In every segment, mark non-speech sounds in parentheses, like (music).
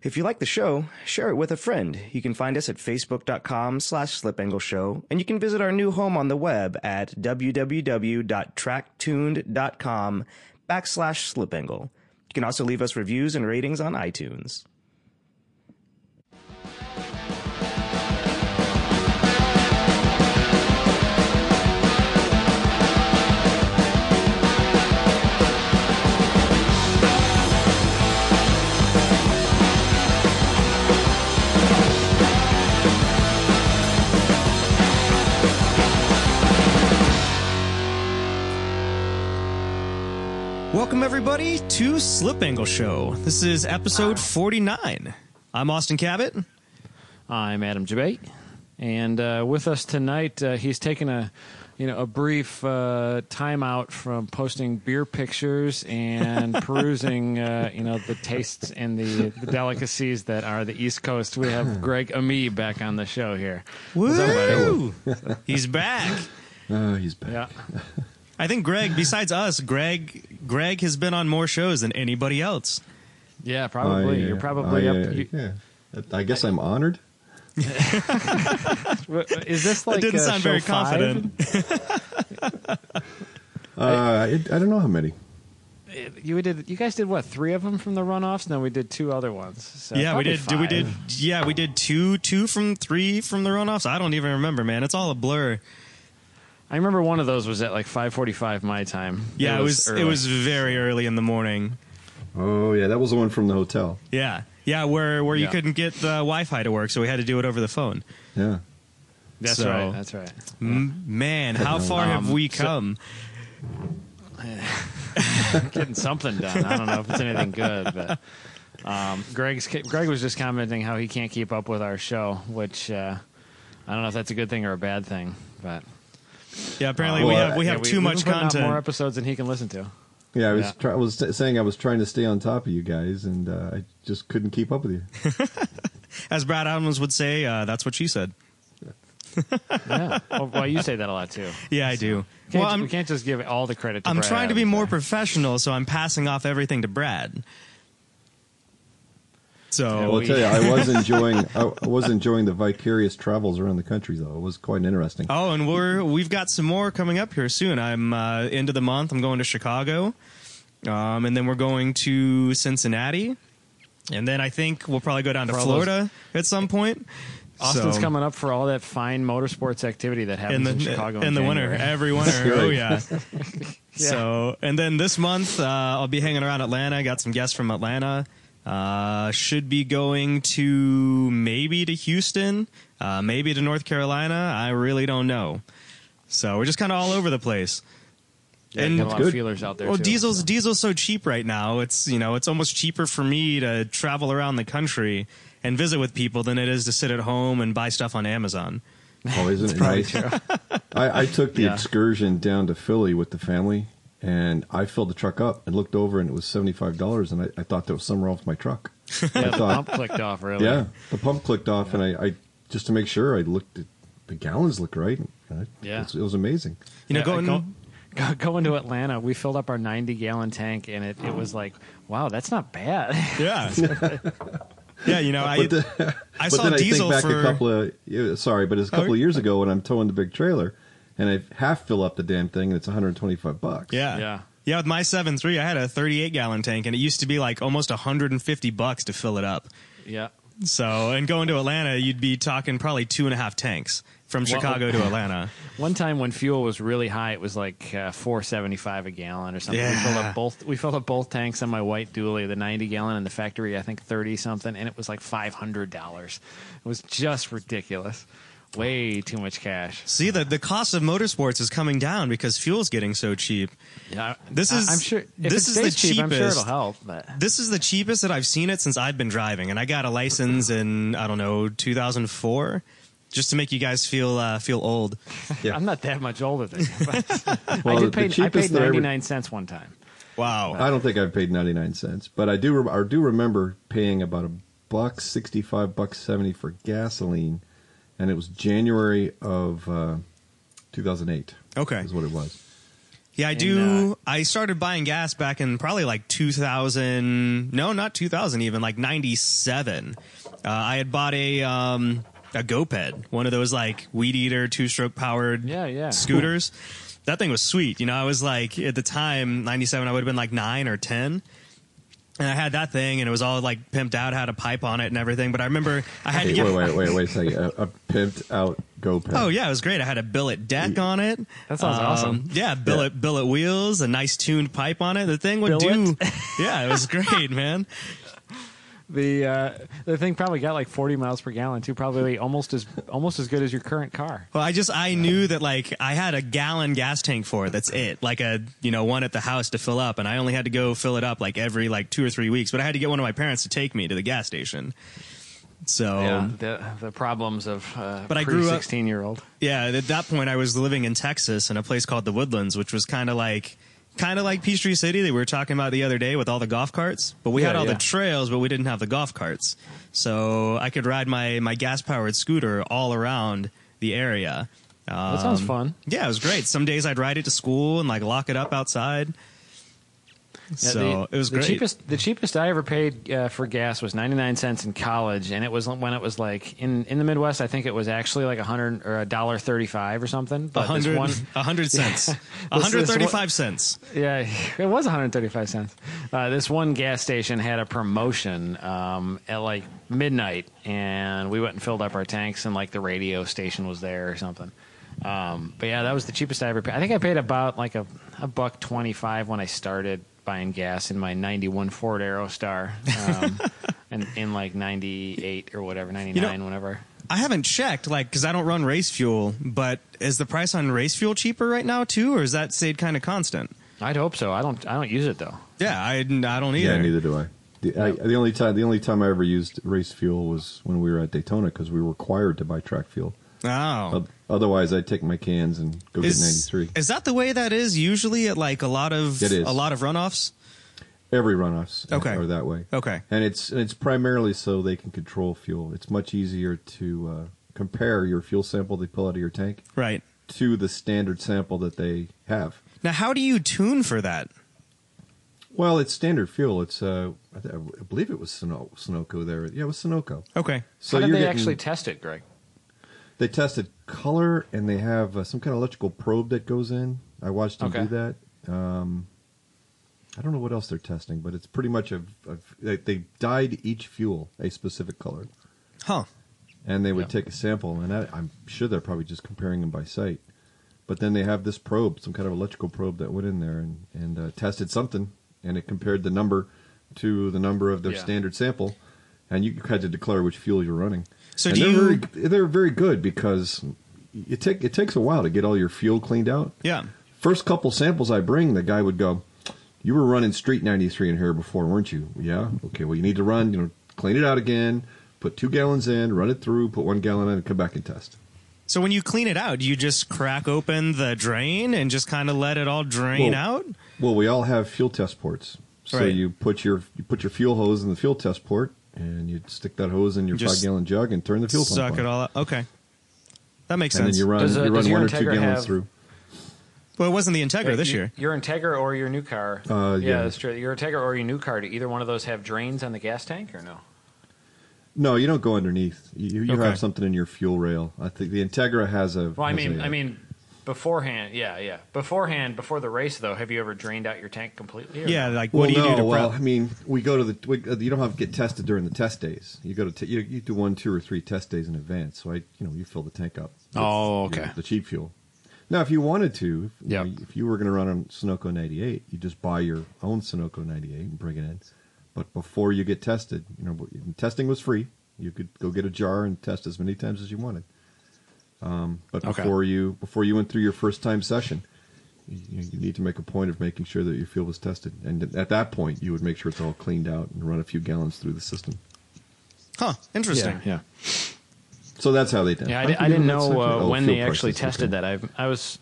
If you like the show, share it with a friend. You can find us at facebook.com slash slipangleshow, and you can visit our new home on the web at www.tracktuned.com backslash slipangle. You can also leave us reviews and ratings on iTunes. Welcome, everybody, to Slip Angle Show. This is episode 49. I'm Austin Cabot. I'm Adam Jabate, and uh, with us tonight, uh, he's taken a you know a brief uh, timeout from posting beer pictures and (laughs) perusing uh, you know the tastes and the, the delicacies that are the East Coast. We have (laughs) Greg Amy back on the show here. Woo! He's back. Oh, he's back. Yeah, (laughs) I think Greg, besides us, Greg Greg has been on more shows than anybody else. yeah, probably. I, uh, You're probably I, up. uh, you- yeah. I guess I'm honored. (laughs) Is this like didn't uh, sound show very five? confident. (laughs) Uh, I, I don't know how many. You did. You guys did what? Three of them from the runoffs. No, we did two other ones. So yeah, we probably did. We did. Yeah, we did two, two from three from the runoffs. I don't even remember, man. It's all a blur. I remember one of those was at like 5:45 my time. Yeah, it was. It early. was very early in the morning. Oh, yeah, that was the one from the hotel. Yeah, yeah, where where you couldn't get the Wi-Fi to work, so we had to do it over the phone. Yeah. That's so- right. That's right. M- Man, how far have Um, we so- come? (laughs) Getting something done. I don't know if it's anything good, but um, Greg's Greg was just commenting how he can't keep up with our show, which uh, I don't know if that's a good thing or a bad thing, but Yeah, apparently Well, we have we have we- too we've much been putting out content. more episodes than he can listen to. Yeah, I was Yeah. Try, I was t- saying I was trying to stay on top of you guys, and uh, I just couldn't keep up with you. (laughs) As Brad Adams would say, uh, that's what she said. Yeah. well, well, you say that a lot too. Yeah, I do. Can't, Well, we I'm, can't just give all the credit. to I'm Brad trying to be Adams, more professional, so I'm passing off everything to Brad. So Yeah, Well, I'll tell you, I (laughs) was enjoying I I was enjoying the vicarious travels around the country, though. It was quite interesting. Oh, and we're we've got some more coming up here soon. I'm uh, end of the month. I'm going to Chicago, um, and then we're going to Cincinnati, and then I think we'll probably go down to For all those- Florida at some point. Austin's So- coming up for all that fine motorsports activity that happens in in, the Chicago in the winter, January. every (laughs) winter. Oh yeah. So, and then this month uh, I'll be hanging around Atlanta. I got some guests from Atlanta. Uh, should be going to maybe to Houston, uh, maybe to North Carolina. I really don't know. So we're just kind of all over the place. Yeah, And- a lot Good. of feelers out there. Well, too, diesel's so. diesel's so cheap right now. It's you know it's almost cheaper for me to travel around the country and visit with people than it is to sit at home and buy stuff on Amazon. Oh, isn't it nice? (laughs) I, I took the Yeah. excursion down to Philly with the family, and I filled the truck up and looked over, and it was seventy five dollars, and I, I thought there was something wrong with my truck. (laughs) Yeah, I the pump clicked off. Really. yeah, the pump clicked off, and I, I just to make sure I looked at the gallons looked right. I- Yeah. it was, it was amazing. You know, Yeah, going go, go, going to Atlanta, we filled up our 90 gallon tank, and it, it was like, wow, that's not bad. (laughs) yeah, (laughs) yeah. You know, I But, the, I but saw then diesel I think back for a couple of sorry, but it's a couple Oh. of years ago when I'm towing the big trailer, and I half fill up the damn thing, and it's 125 bucks. yeah Yeah. yeah. With my seven three, I had a 38 gallon tank, and it used to be like almost 150 bucks to fill it up. yeah. So, and going to Atlanta, you'd be talking probably two and a half tanks from Well- Chicago to Atlanta. (laughs) One time when fuel was really high, it was like uh, 475 a gallon or something. We Yeah. filled up both. We filled up both tanks on my white dually, the 90 gallon, and the factory, I think 30 something, and it was like 500 dollars. It was just ridiculous. Way too much cash. See, the the cost of motorsports is coming down because fuel's getting so cheap. Yeah, This is- I'm sure. If this it is the stays cheap, I'm sure cheapest. it'll help. But This is the cheapest that I've seen it since I've been driving, and I got a license in I don't know 2004. Just to make you guys feel uh, feel old. (laughs) Yeah. I'm not that much older than you. But (laughs) (laughs) I Well, did the pay. I paid that I ever- 99 cents one time. Wow. I don't think I've paid 99 cents, but I do rem- I do remember paying about a buck 65 bucks 70 for gasoline and it was January of uh, 2008 Okay. is what it was. Yeah, I in, do. uh, I started buying gas back in probably like 2000. No, not 2000 even, like 97. Uh, I had bought a um, a GoPed, one of those like weed eater two stroke powered Yeah, yeah. scooters. that thing was sweet. You know, I was like at the time 97. I would have been like nine or 10. And I had that thing, and it was all like pimped out, had a pipe on it and everything. But I remember I had to Wait, get. wait, wait, wait, wait a second. A, a pimped out GoPed. Oh yeah, it was great. I had a billet deck on it. That sounds Um, awesome. Yeah, billet billet wheels, a nice tuned pipe on it. The thing would do. (laughs) Yeah, it was great, man. The uh, the thing probably got like 40 miles per gallon too. Probably almost as almost as good as your current car. Well, I just I knew that like I had a gallon gas tank for it. That's it. Like a you know one at the house to fill up, and I only had to go fill it up like every like two or three weeks. But I had to get one of my parents to take me to the gas station. So yeah, the the problems of uh, But I grew up- 16 year old. Yeah, at that point I was living in Texas in a place called the Woodlands, which was kind of like kind of like Peachtree City that we were talking about the other day with all the golf carts. But we Yeah, had all yeah. the trails, but we didn't have the golf carts. So I could ride my my gas powered scooter all around the area. Um, That sounds fun. Yeah, it was great. Some days I'd ride it to school and like lock it up outside. Yeah, so the, it was the great. cheapest. The cheapest I ever paid uh, for gas was ninety nine cents in college, and it was when it was like in in the Midwest. I think it was actually like a hundred or a dollar thirty five or something. But this a hundred (laughs) cents, (laughs) a this hundred one- thirty-five cents. yeah, (laughs) it was one hundred thirty five cents. Uh, this one gas station had a promotion um, at like midnight, and we went and filled up our tanks, and like the radio station was there or something. Um, but yeah, that was the cheapest I ever paid. I think I paid about like a, a buck twenty five when I started buying gas in my ninety one Ford Aerostar, um, (laughs) and in like ninety eight or whatever, ninety nine, whenever. I haven't checked, like, because I don't run race fuel. But is the price on race fuel cheaper right now too, or is that stayed kind of constant? I'd hope so. I don't. I don't use it though. Yeah, I, I don't either. Yeah, neither do I. The, I. the only time the only time I ever used race fuel was when we were at Daytona because we were required to buy track fuel. Oh, Otherwise, I'd take my cans and go get 93. is that the way that is usually at like a lot of It is. a lot of runoffs? Every runoffs Okay. are that way. Okay. And it's and it's primarily so they can control fuel. It's much easier to uh, compare your fuel sample they pull out of your tank Right. to the standard sample that they have. Now, how do you tune for that? Well, it's standard fuel. It's uh, I, th- I believe it was Suno- Sunoco there. Yeah, it was Sunoco. Okay. So How did you're they getting- actually test it, Greg? They tested color, and they have uh, some kind of electrical probe that goes in. I watched them Okay. do that. Um, I don't know what else they're testing, but it's pretty much a, a they, they dyed each fuel a specific color, Huh. and they would Yeah. take a sample, and I, I'm sure they're probably just comparing them by sight. But then they have this probe, some kind of electrical probe that went in there and and uh, tested something, and it compared the number to the number of their Yeah. standard sample, and you had to declare which fuel you're running. So and do they're you? Very, they're very good because it take it takes a while to get all your fuel cleaned out. Yeah. First couple samples I bring, the guy would go, "You were running Street 93 in here before, weren't you?" Yeah. Okay. Well, you need to run. You know, clean it out again. Put two gallons in, run it through, put one gallon in, and come back and test. So when you clean it out, do you just crack open the drain and just kind of let it all drain Well, out? Well, we all have fuel test ports. So Right. you put your you put your fuel hose in the fuel test port, and you stick that hose in your Just five gallon jug and turn the fuel pump Suck it all out. Okay. That makes and sense. then you run Does, uh, you run your one or two gallons have- through. well, it wasn't the Integra this your, year. Your Integra or your new car? Uh, yeah, yeah. that's true. Your Integra or your new car? Do either one of those have drains on the gas tank or no? No, you don't go underneath. You, you Okay. have something in your fuel rail. I think the Integra has a. Well, I mean, a- I mean, beforehand, yeah, yeah. Beforehand, before the race, though, have you ever drained out your tank completely? or Yeah, no? like Well, what do you no, do to well, prep? I mean, we go to the. We, uh, you don't have to get tested during the test days. You go to t- you, you do one, two, or three test days in advance. So I, you know, you fill the tank up. with, Oh, you know, okay. the cheap fuel. Now, if you wanted to, you Yep. know, if you were going to run on Sunoco 98, you just buy your own Sunoco 98 and bring it in. But before you get tested, you know, testing was free. You could go get a jar and test as many times as you wanted. Um, but Okay. before you before you went through your first time session, you, you need to make a point of making sure that your fuel was tested. And at that point, you would make sure it's all cleaned out and run a few gallons through the system. Huh. Interesting. Yeah, So that's how they did. yeah. I, it. di- I didn't know uh. Oh, when they actually tested okay. that. I I was.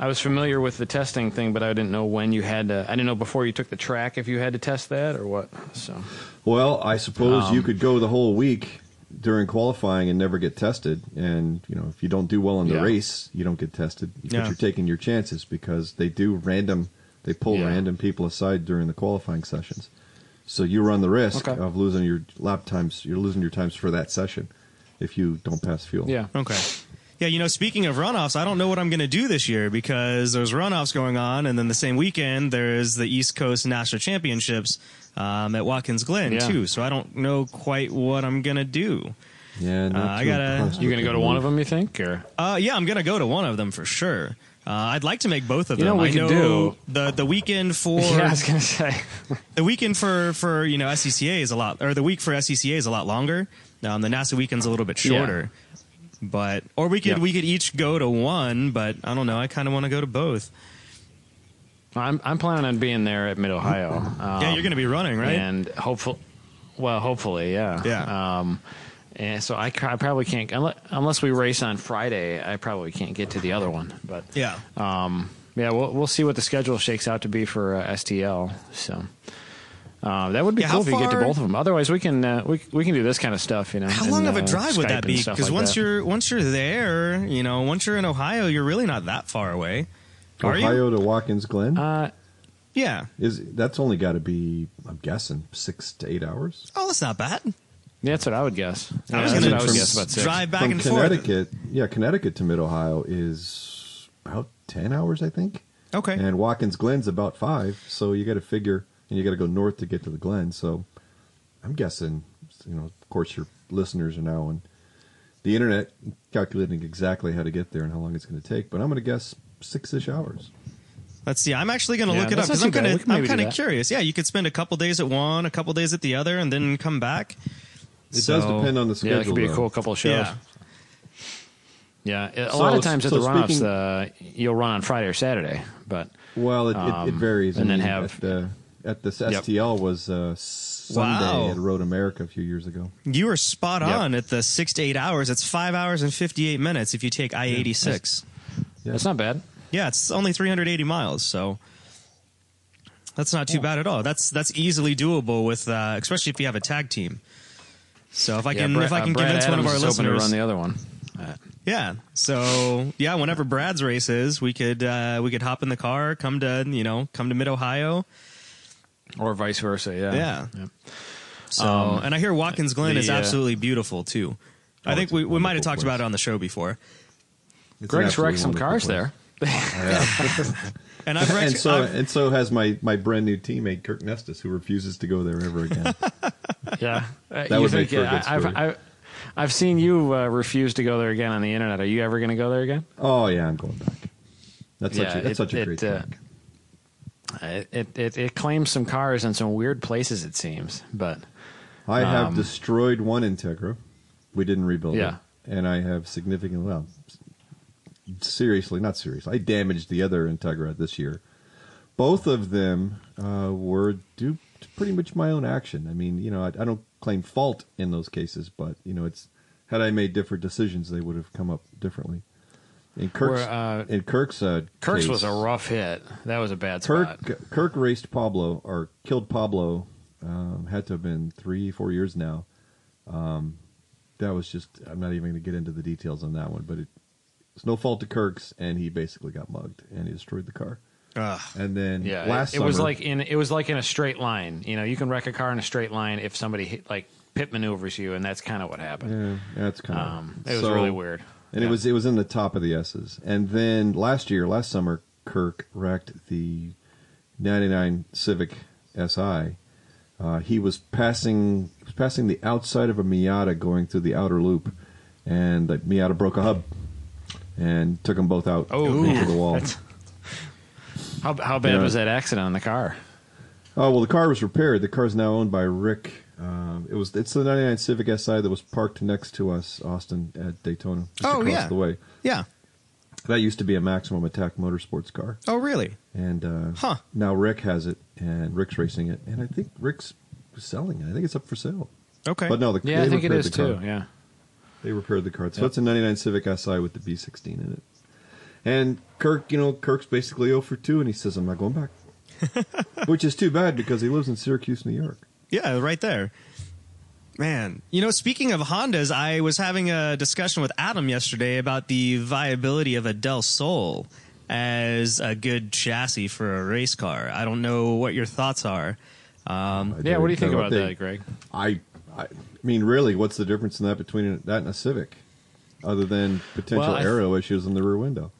I was familiar with the testing thing, but I didn't know when you had to. I didn't know before you took the track if you had to test that or what. So Well, I suppose Um, you could go the whole week during qualifying and never get tested, and you know if you don't do well in the Yeah. race, you don't get tested. Yeah. But you're taking your chances because they do random. They pull Yeah. random people aside during the qualifying sessions, so you run the risk Okay. of losing your lap times. You're losing your times for that session if you don't pass fuel. Yeah. Okay. Yeah, you know, speaking of runoffs, I don't know what I'm going to do this year because there's runoffs going on, and then the same weekend there's the East Coast National Championships um, at Watkins Glen Yeah. too. So I don't know quite what I'm going to do. Yeah, not Uh, I gotta- You with going to go to one of them? You think? Or Uh, yeah, I'm going to go to one of them for sure. Uh, I'd like to make both of You know them. what we I know do? the the weekend (laughs) for yeah, I was going to say. (laughs) the weekend for for you know SCCA is a lot, or the week for SCCA is a lot longer. Um, the NASA weekend's a little bit Yeah. shorter. But or we could Yep. we could each go to one, but I don't know. I kind of want to go to both. I'm I'm planning on being there at Mid Ohio. Um, yeah, you're going to be running, right? And hopeful, well, hopefully, yeah. Yeah. Um, and so I, I probably can't unless, unless we race on Friday. I probably can't get to the other one, but yeah. um, yeah, we'll we'll see what the schedule shakes out to be for uh, STL. So. Uh, that would be Yeah, cool if you get to both of them. Otherwise, we can uh, we we can do this kind of stuff, you know. How and, long of a uh, drive would that be? Because like once that. you're once you're there, you know, once you're in Ohio, you're really not that far away. Are you? Ohio to Watkins Glen uh, Yeah. is that's only got to be I'm guessing six to eight hours. Oh, that's not bad. yeah, that's what I would guess. I was that's gonna what I would from guess about six. drive back From and forth. Connecticut, yeah, Connecticut to Mid Ohio is about ten hours, I think. Okay. And Watkins Glen's about five, so you got to figure, and you got to go north to get to the Glen. So I'm guessing, you know, of course, your listeners are now on the internet calculating exactly how to get there and how long it's going to take. But I'm going to guess six-ish hours. Let's see. I'm actually going to Yeah, look it up because I'm kind of I'm kind of curious. Yeah, you could spend a couple days at one, a couple days at the other, and then come back. It So- does depend on the schedule. Yeah, it could be a cool couple of shows. Yeah. Yeah, a So- lot of times at so the runoffs, uh, you'll run on Friday or Saturday, but Well, it, it, it Um, varies. and I then have- at the at the STL was uh, Sunday Wow. at Road America a few years ago. You were spot Yep. on at the six to eight hours. It's five hours and 58 minutes if you take I 86. Yeah. that's not bad. Yeah, it's only 380 miles, so that's not too bad at all. That's that's easily doable with, uh, especially if you have a tag team. So if I Yeah, can Brad- if I uh, can Brad convince one of our is hoping to run the other one. Uh, yeah. So yeah, whenever Brad's race is, we could uh, we could hop in the car, come to you know come to Mid Ohio. or vice versa. Yeah, Yeah. So and I hear Watkins Glen the, is uh, absolutely beautiful too. I Oh, think we, we might have talked about it on the show before. It's Greg's wrecked some cars place. there. (laughs) And I've and so I've- and so has my my brand new teammate Kirk Nestis, who refuses to go there ever again. (laughs) yeah, That you would think, make for a good I- I've, story. I've, I've seen you uh, refuse to go there again on the internet. Are you ever going to go there again? oh yeah, I'm going back. That's such Yeah, a, that's it- such a it, great uh. It, it it it claims some cars in some weird places. It seems, but I have um, destroyed one Integra. We didn't rebuild Yeah. it, and I have significantly well, seriously, not seriously. I damaged the other Integra this year. Both of them uh, were due to pretty much my own action. I mean, you know, I, I don't claim fault in those cases, but you know, it's had I made different decisions, they would have come up differently. In Kirk's, uh, in Kirk's, uh, Kirk's case, was a rough hit. That was a bad spot. Kirk Kirk raced Pablo or killed Pablo. Um, had to have been three, four years now. Um, that was just. I'm not even going to get into the details on that one, but it, it's no fault to Kirk's, and he basically got mugged and he destroyed the car. Ugh. And then Yeah, last it, it was like in it was like in a straight line. You know, you can wreck a car in a straight line if somebody hit, like pit maneuvers you, and that's kind of what happened. Yeah, that's kind of. Um, it was really weird. And Yeah. it was it was in the top of the S's. And then last year, last summer, Kirk wrecked the '99 Civic Si. Uh, he was passing was passing the outside of a Miata going through the outer loop, and the Miata broke a hub and took them both out Oh, into the wall. (laughs) How how bad Yeah. was that accident on the car? Oh well, the car was repaired. The car's now owned by Rick. Um, it was it's the '99 Civic Si that was parked next to us, Austin at Daytona, just Oh, across yeah. the way. Yeah. That used to be a Maximum Attack Motorsports car. Oh, really? and uh, Huh. now Rick has it, and Rick's racing it, and I think Rick's selling it. I think it's up for sale. Okay. But no, the, Yeah, I think it is too. car. Yeah. They repaired the car, so Yep. it's a '99 Civic Si with the B16 in it. And Kirk, you know, Kirk's basically 0 for 2, and he says, "I'm not going back," (laughs) which is too bad because he lives in Syracuse, New York. Yeah, right there. Man, you know, speaking of Hondas, I was having a discussion with Adam yesterday about the viability of a Del Sol as a good chassis for a race car. I don't know what your thoughts are. Um, Yeah, what do you think know about they- that, Greg? I, I mean, really, what's the difference in that between that and a Civic, other than potential Well, I th- issues in the rear window?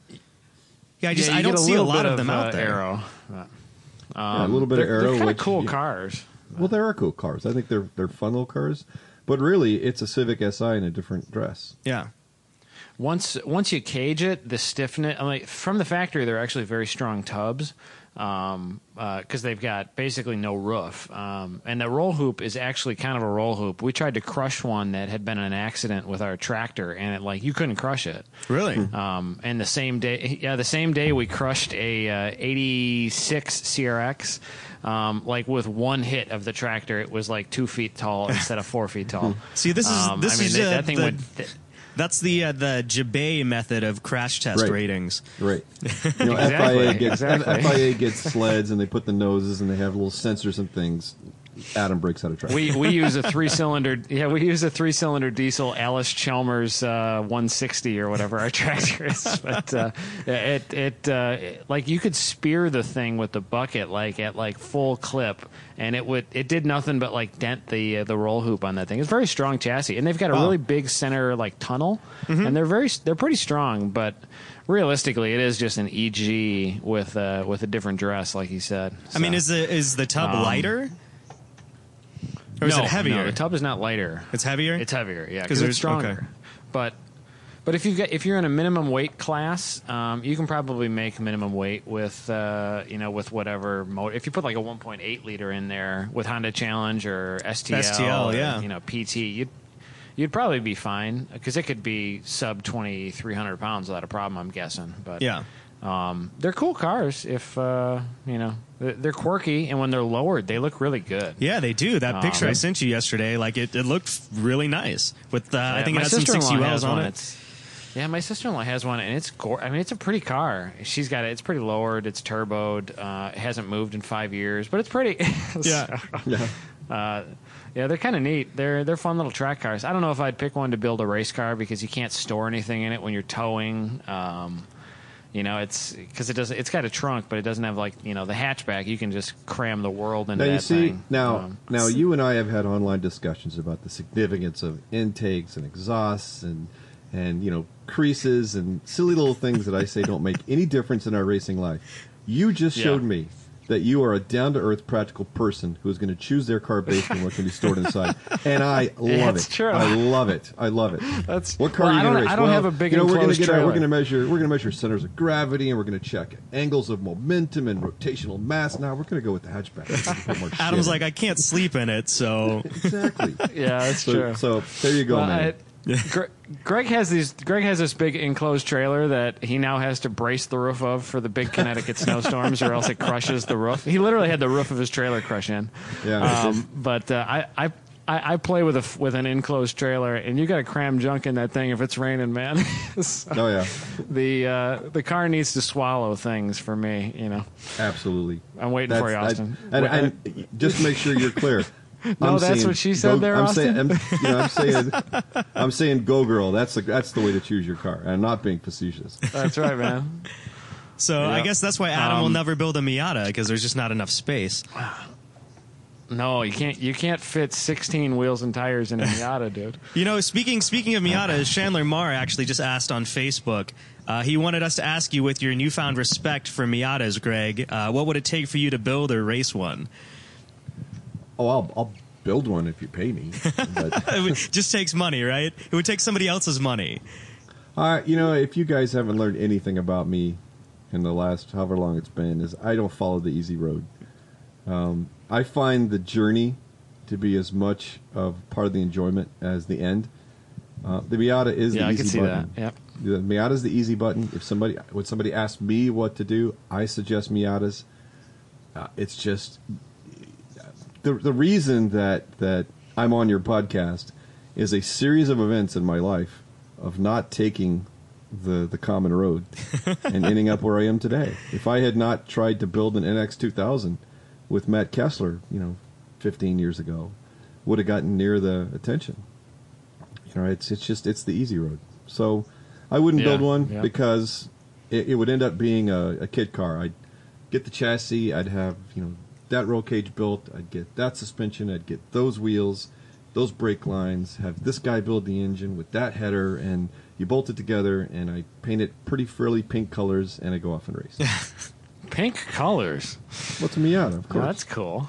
yeah, I just Yeah, I don't get see a lot of them uh, out there. Aero. Yeah, a little bit of they're, aero, They're kind of cool yeah. cars. Well, they are cool cars. I think they're they're fun little cars, but really, it's a Civic Si in a different dress. Yeah. Once once you cage it, the stiffness. I mean, from the factory, they're actually very strong tubs because they've got basically no roof. Um, and the roll hoop is actually kind of a roll hoop. We tried to crush one that had been an accident with our tractor, and it like you couldn't crush it. Really? Um, and the same day, yeah, the same day we crushed a uh, '86 CRX. Um, like with one hit of the tractor, it was like two feet tall instead of four feet tall. (laughs) See, this is Um, this I mean, is that, uh, that thing the, would. th- that's the uh, the Jabay method of crash test Right. ratings. Right. (laughs) You know, Exactly, FIA gets exactly. FIA gets sleds and they put the noses and they have little sensors and things. Adam breaks out of track. we we use a three cylinder yeah we use a three cylinder diesel Allis-Chalmers uh, 160 or whatever our tractor is (laughs) but uh, it it uh, like you could spear the thing with the bucket like at like full clip and it would it did nothing but like dent the uh, the roll hoop on that thing it's a very strong chassis and they've got a Wow. really big center like tunnel and they're very they're pretty strong but realistically it is just an EG with uh, with a different dress like you said I mean, is the is the tub Um, lighter? Or is no, it heavier? No, the tub is not lighter. It's heavier? It's heavier, Yeah, because it's stronger. okay. But but if you get if you're in a minimum weight class, um, you can probably make minimum weight with uh, you know with whatever motor. If you put like a 1.8 liter in there with Honda Challenge or STL, STL, or, yeah. you know PT, you'd you'd probably be fine because it could be sub 2,300 pounds without a problem. I'm guessing, but yeah. Um, they're cool cars. If uh, you know, they're they're quirky, and when they're lowered, they look really good. Yeah, they do. That Um, picture I sent you yesterday, like it, it looked really nice. With uh, I think it has some six sister-in-law ULs on it. It's, yeah, my sister-in-law has one, and it's gor- I mean, it's a pretty car. She's got it. It's pretty lowered. It's turboed. Uh, it hasn't moved in five years, but it's pretty. (laughs) Yeah. Yeah. uh, yeah, they're kind of neat. They're they're fun little track cars. I don't know if I'd pick one to build a race car because you can't store anything in it when you're towing. Um, you know, it's because it doesn't. It's got a trunk, but it doesn't have like you know the hatchback. You can just cram the world into Now that you see, thing. now Um, now you and I have had online discussions about the significance of intakes and exhausts and and you know creases and silly little things that I say don't make any difference in our racing life. You just Yeah. showed me that you are a down to earth practical person who is going to choose their car based on what can be stored inside, and I (laughs) love It's it. true. I love it. I love it. That's- what car well, are you I going to don't- race? I don't Well, have a big you know, we're gonna get our- we're going to measure we're going to measure centers of gravity and we're going to check angles of momentum and rotational mass. Now we're going to go with the hatchback. We can put more (laughs) shit Adam's like, I can't sleep in it, so (laughs) exactly. yeah, that's So, true. so there you go, Well, man. I- (laughs) Gre- Greg has these. Greg has this big enclosed trailer that he now has to brace the roof of for the big (laughs) Connecticut snowstorms, or else it crushes the roof. He literally had the roof of his trailer crush in. Yeah. Um, but uh, I, I, I I play with a f- with an enclosed trailer, and you got to cram junk in that thing if it's raining, man. (laughs) So oh yeah, the uh, the car needs to swallow things for me. You know, absolutely. I'm waiting for you, Austin. I- and, and just make sure you're clear. No, I'm that's saying what she said go- there, I'm Austin? saying, I'm, you know, I'm saying, (laughs) I'm saying, go girl. That's the that's the way to choose your car. And I'm not being facetious. that's right, man. so I guess that's why Adam will Um, never build a Miata because there's just not enough space. No, you can't. You can't fit 16 wheels and tires in a Miata, dude. (laughs) You know, speaking speaking of Miatas, Chandler Marr actually just asked on Facebook. Uh, he wanted us to ask you, with your newfound respect for Miatas, Greg, uh, what would it take for you to build or race one? Oh, I'll I'll build one if you pay me. But (laughs) it just takes money, right? It would take somebody else's money. uh, you know, if you guys haven't learned anything about me in the last however long it's been, is I don't follow the easy road. Um, I find the journey to be as much of part of the enjoyment as the end. Uh, the Miata is Yeah, the I easy can see button. that. Yep. The Miata is the easy button. If somebody when somebody asks me what to do, I suggest Miatas. Uh, it's just the the reason that that I'm on your podcast is a series of events in my life of not taking the the common road (laughs) and ending up where I am today. If I had not tried to build an NX 2000 with Matt Kessler, you know, 15 years ago, would have gotten near the attention. You know, it's it's just it's the easy road. So I wouldn't Yeah, build one yeah. because it, it would end up being a, a kit car. I'd get the chassis, I'd have you know that roll cage built, I'd get that suspension, I'd get those wheels, those brake lines, have this guy build the engine with that header, and you bolt it together, and I paint it pretty frilly pink colors, and I go off and race. (laughs) Pink colors. What's a Miata? Of Oh, course. that's cool.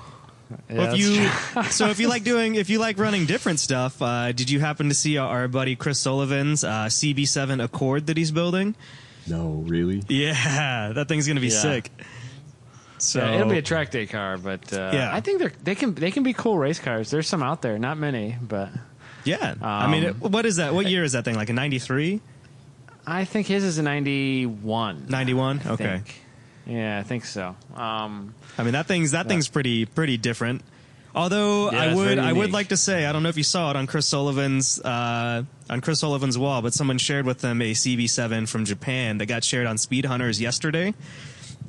Yeah, Well, if you (laughs) so if you like (laughs) doing if you like running different stuff, uh, did you happen to see our buddy Chris Sullivan's uh, CB7 Accord that he's building? no, really. Yeah, that thing's gonna be Yeah. sick. So Yeah, it'll be a track day car, but uh, Yeah. I think they're they can they can be cool race cars. There's some out there, not many, but yeah. I mean, Um, it, what is that? What year is that thing? Like a 93, I think his is a 91. 91? Okay. think. Yeah, I think so. Um, I mean, that thing's that thing's pretty pretty different. Although Yeah, I would I would like to say I don't know if you saw it on Chris Sullivan's uh, on Chris Sullivan's wall, but someone shared with them a CB7 from Japan that got shared on Speedhunters yesterday.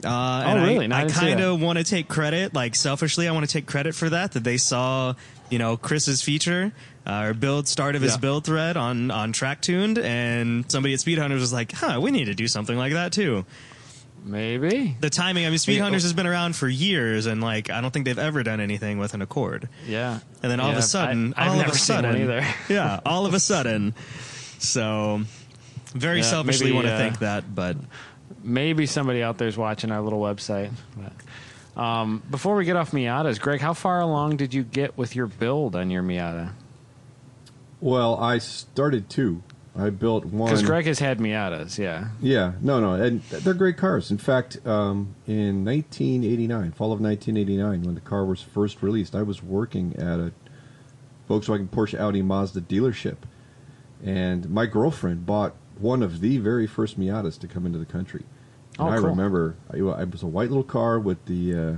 Uh, Oh, really? I, No, I I kind of want to take credit, like selfishly, I want to take credit for that. That they saw, you know, Chris's feature uh, or build start of his Yeah. build thread on on Track Tuned, and somebody at Speedhunters was like, "Huh, we need to do something like that too." maybe. the timing. I mean, Speed Yeah. Has been around for years, and like I don't think they've ever done anything with an Accord. Yeah. And then all of a sudden, I, all of a seen sudden, one either. (laughs) yeah, all of a sudden. So, very Yeah, selfishly want to uh, think that, but Maybe somebody out there is watching our little website. But, um, before we get off Miatas, Greg, how far along did you get with your build on your Miata? Well, I started two. I built one. Because Greg has had Miatas, yeah. Yeah, no, no, and they're great cars. In fact, um, in 1989, fall of 1989, when the car was first released, I was working at a Volkswagen, Porsche, Audi, Mazda dealership, and my girlfriend bought one of the very first Miatas to come into the country. And Oh, I cool. remember it was a white little car with the uh,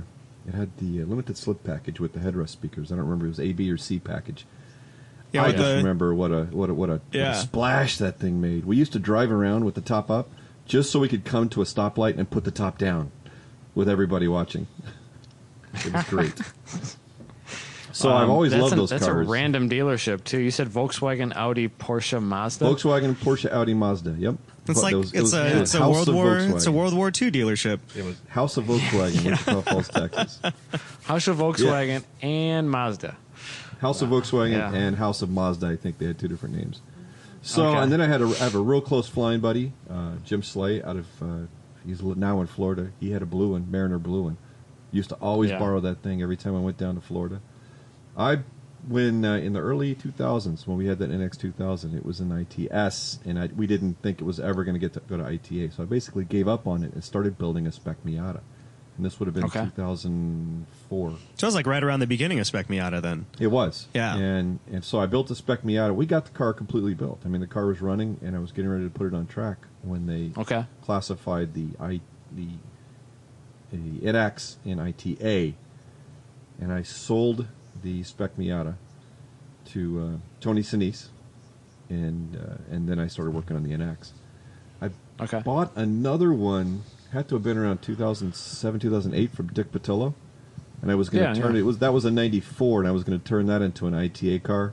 it had the uh, limited slip package with the headrest speakers. I don't remember if it was A, B, or C package. yeah, I just the- remember what a what a what a, what a splash that thing made. We used to drive around with the top up just so we could come to a stoplight and put the top down with everybody watching. (laughs) It was great. (laughs) so I've Um, always that's loved an- those that's cars. a random dealership, too. You said Volkswagen, Audi, Porsche, Mazda? Volkswagen, Porsche, Audi, Mazda. Yep. it's But like it was- it it's was- a it it's a House World of War it's a World War II dealership. It was House of Volkswagen, Wichita Falls, Texas. (laughs) House of Volkswagen and Mazda. House of Volkswagen Yeah. and House of Mazda. I think they had two different names. So, Okay. and then I had a, I have a real close flying buddy, uh, Jim Slay, out of uh, he's now in Florida. He had a blue one, Mariner blue one. Used to always Yeah. borrow that thing every time I went down to Florida. I when uh, in the early 2000s when we had that NX 2000, it was an ITS, and I, we didn't think it was ever going to get to go to ITA. So I basically gave up on it and started building a spec Miata. And this would have been Okay. 2004. So it was like right around the beginning of Spec Miata. Then It was. Yeah. And and so I built a spec Miata. We got the car completely built. I mean, the car was running, and I was getting ready to put it on track when they Okay. classified the I the the NX in ITA, and I sold the spec Miata to uh, Tony Sinise, and uh, and then I started working on the NX. I Okay. bought another one. Had to have been around 2007, 2008 from Dick Patillo, and I was going to Yeah, turn yeah. it. Was that was a '94, and I was going to turn that into an ITA car.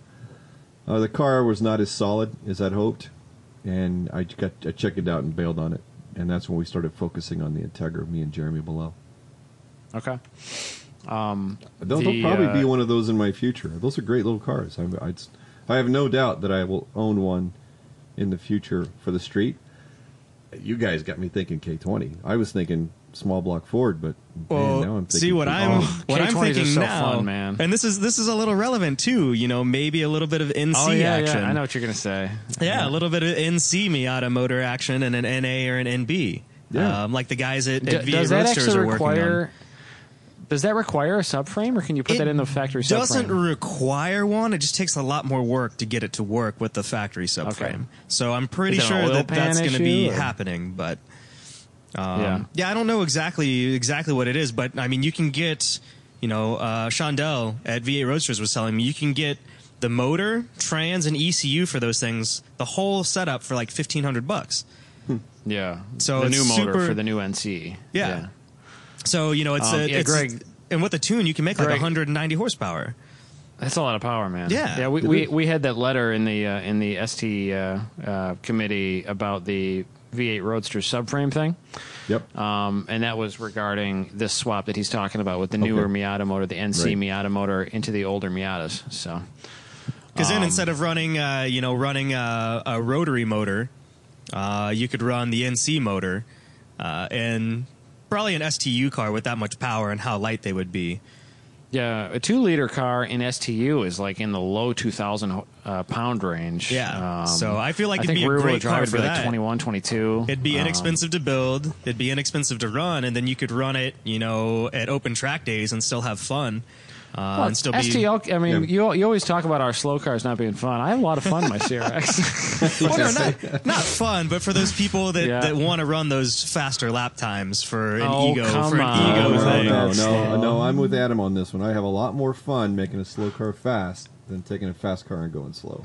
Uh, the car was not as solid as I'd hoped, and I got I checked it out and bailed on it. And that's when we started focusing on the Integra, me and Jeremy Below. Okay. Um, There'll, the, there'll probably uh, be one of those in my future. Those are great little cars. I, I, I have no doubt that I will own one in the future for the street. You guys got me thinking K20. I was thinking small block Ford, but Well, man, now I'm thinking see what K20. I'm Oh, (laughs) what I'm K20s are thinking so now, fun, man. and this is this is a little relevant too. You know, maybe a little bit of NC Oh, yeah, action. yeah. I know what you're going to say. Yeah, a little bit of NC Miata motor action and an NA or an NB. Yeah. Um, like the guys at, D- at V8 does that Roadsters actually are working on. require? Does that require a subframe, or can you put It that in the factory subframe? It doesn't require one. It just takes a lot more work to get it to work with the factory subframe. Okay. So I'm pretty Is it an sure that that's going to be or- happening. But um, Yeah. yeah, I don't know exactly exactly what it is. But I mean, you can get, you know, uh, Shondell at V8 Roadsters was telling me you can get the motor, trans, and ECU for those things, the whole setup for like fifteen hundred bucks. yeah. So the new motor super- for the new NC. Yeah. So you know, it's Um, a, yeah, it's Greg- and with the tune you can make like 190 horsepower. That's a lot of power, man. Yeah. yeah. We we, we had that letter in the uh, in the ST uh, uh, committee about the V8 Roadster subframe thing, Yep. um, and that was regarding this swap that he's talking about with the newer Okay. Miata motor, the NC Right. Miata motor, into the older Miatas. So Because Um, then instead of running, uh, you know, running a, a rotary motor, uh, you could run the NC motor, uh, and probably an STU car with that much power and how light they would be. yeah, a two liter car in STU is like in the low 2,000 uh, pound range. Um, Yeah. So I feel like I it'd be a great car for like that. 21, 22. It'd be Um, inexpensive to build. It'd be inexpensive to run, and then you could run it, you know, at open track days and still have fun. Uh, Well, and still be STL. I mean, Yeah. you you always talk about our slow cars not being fun. I have a lot of fun in my CRX. (laughs) (laughs) well, no, not, not fun, but for those people that, Yeah. that want to run those faster lap times for an Oh, ego come for an on. ego no, thing. no, That's no, no. I'm with Adam on this one. I have a lot more fun making a slow car fast than taking a fast car and going slow.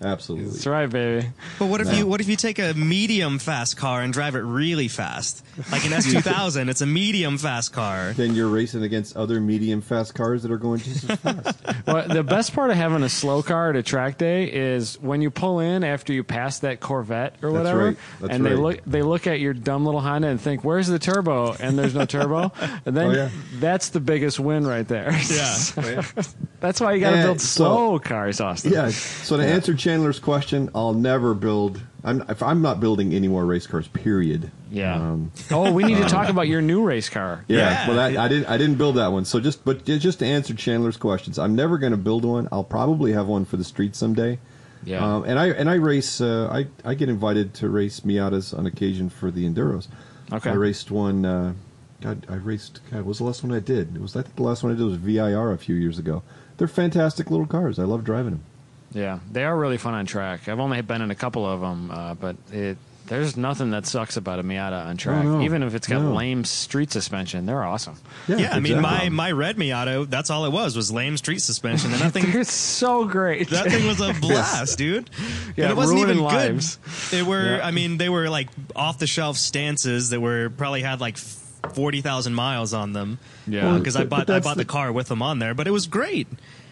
Absolutely. That's right, baby. But what if No. you what if you take a medium fast car and drive it really fast, like an (laughs) S2000? it's a medium fast car. Then you're racing against other medium fast cars that are going just as fast. (laughs) Well, the best part of having a slow car at a track day is when you pull in after you pass that Corvette or That's whatever, right. That's and they look they look at your dumb little Honda and think, "Where's the turbo?" And there's no turbo, (laughs) and then Oh, yeah. that's the biggest win right there. Yeah. that's why you got to And build so- slow cars, Austin. yeah. So to answer Chandler's question, I'll never build. I'm, I'm not building any more race cars. Period. Yeah. Um, oh, we need to talk about your new race car. Yeah, Yeah. well, that, I didn't. I didn't build that one. So just, but just to answer Chandler's questions, I'm never going to build one. I'll probably have one for the street someday. Yeah. Um, and I and I race. Uh, I I get invited to race Miatas on occasion for the enduros. Okay. I raced one. Uh, God, I raced. God, what was the last one I did? It was. I think the last one I did was VIR a few years ago. They're fantastic little cars. I love driving them. Yeah, they are really fun on track. I've only been in a couple of them, uh, but it, there's nothing that sucks about a Miata on track. no. Even if it's got No. lame street suspension, they're awesome. Yeah, I mean, my, my red Miata, that's all it was, was lame street suspension. And that thing, (laughs) They're so great. that thing was a (laughs) blast, dude. Yeah, and it wasn't even ruining good. lives. They were, Yeah. I mean, they were like off the shelf stances that were probably had like 40,000 miles on them. Yeah. Well, Because I but- but bought, I bought the the- car with them on there, but it was great.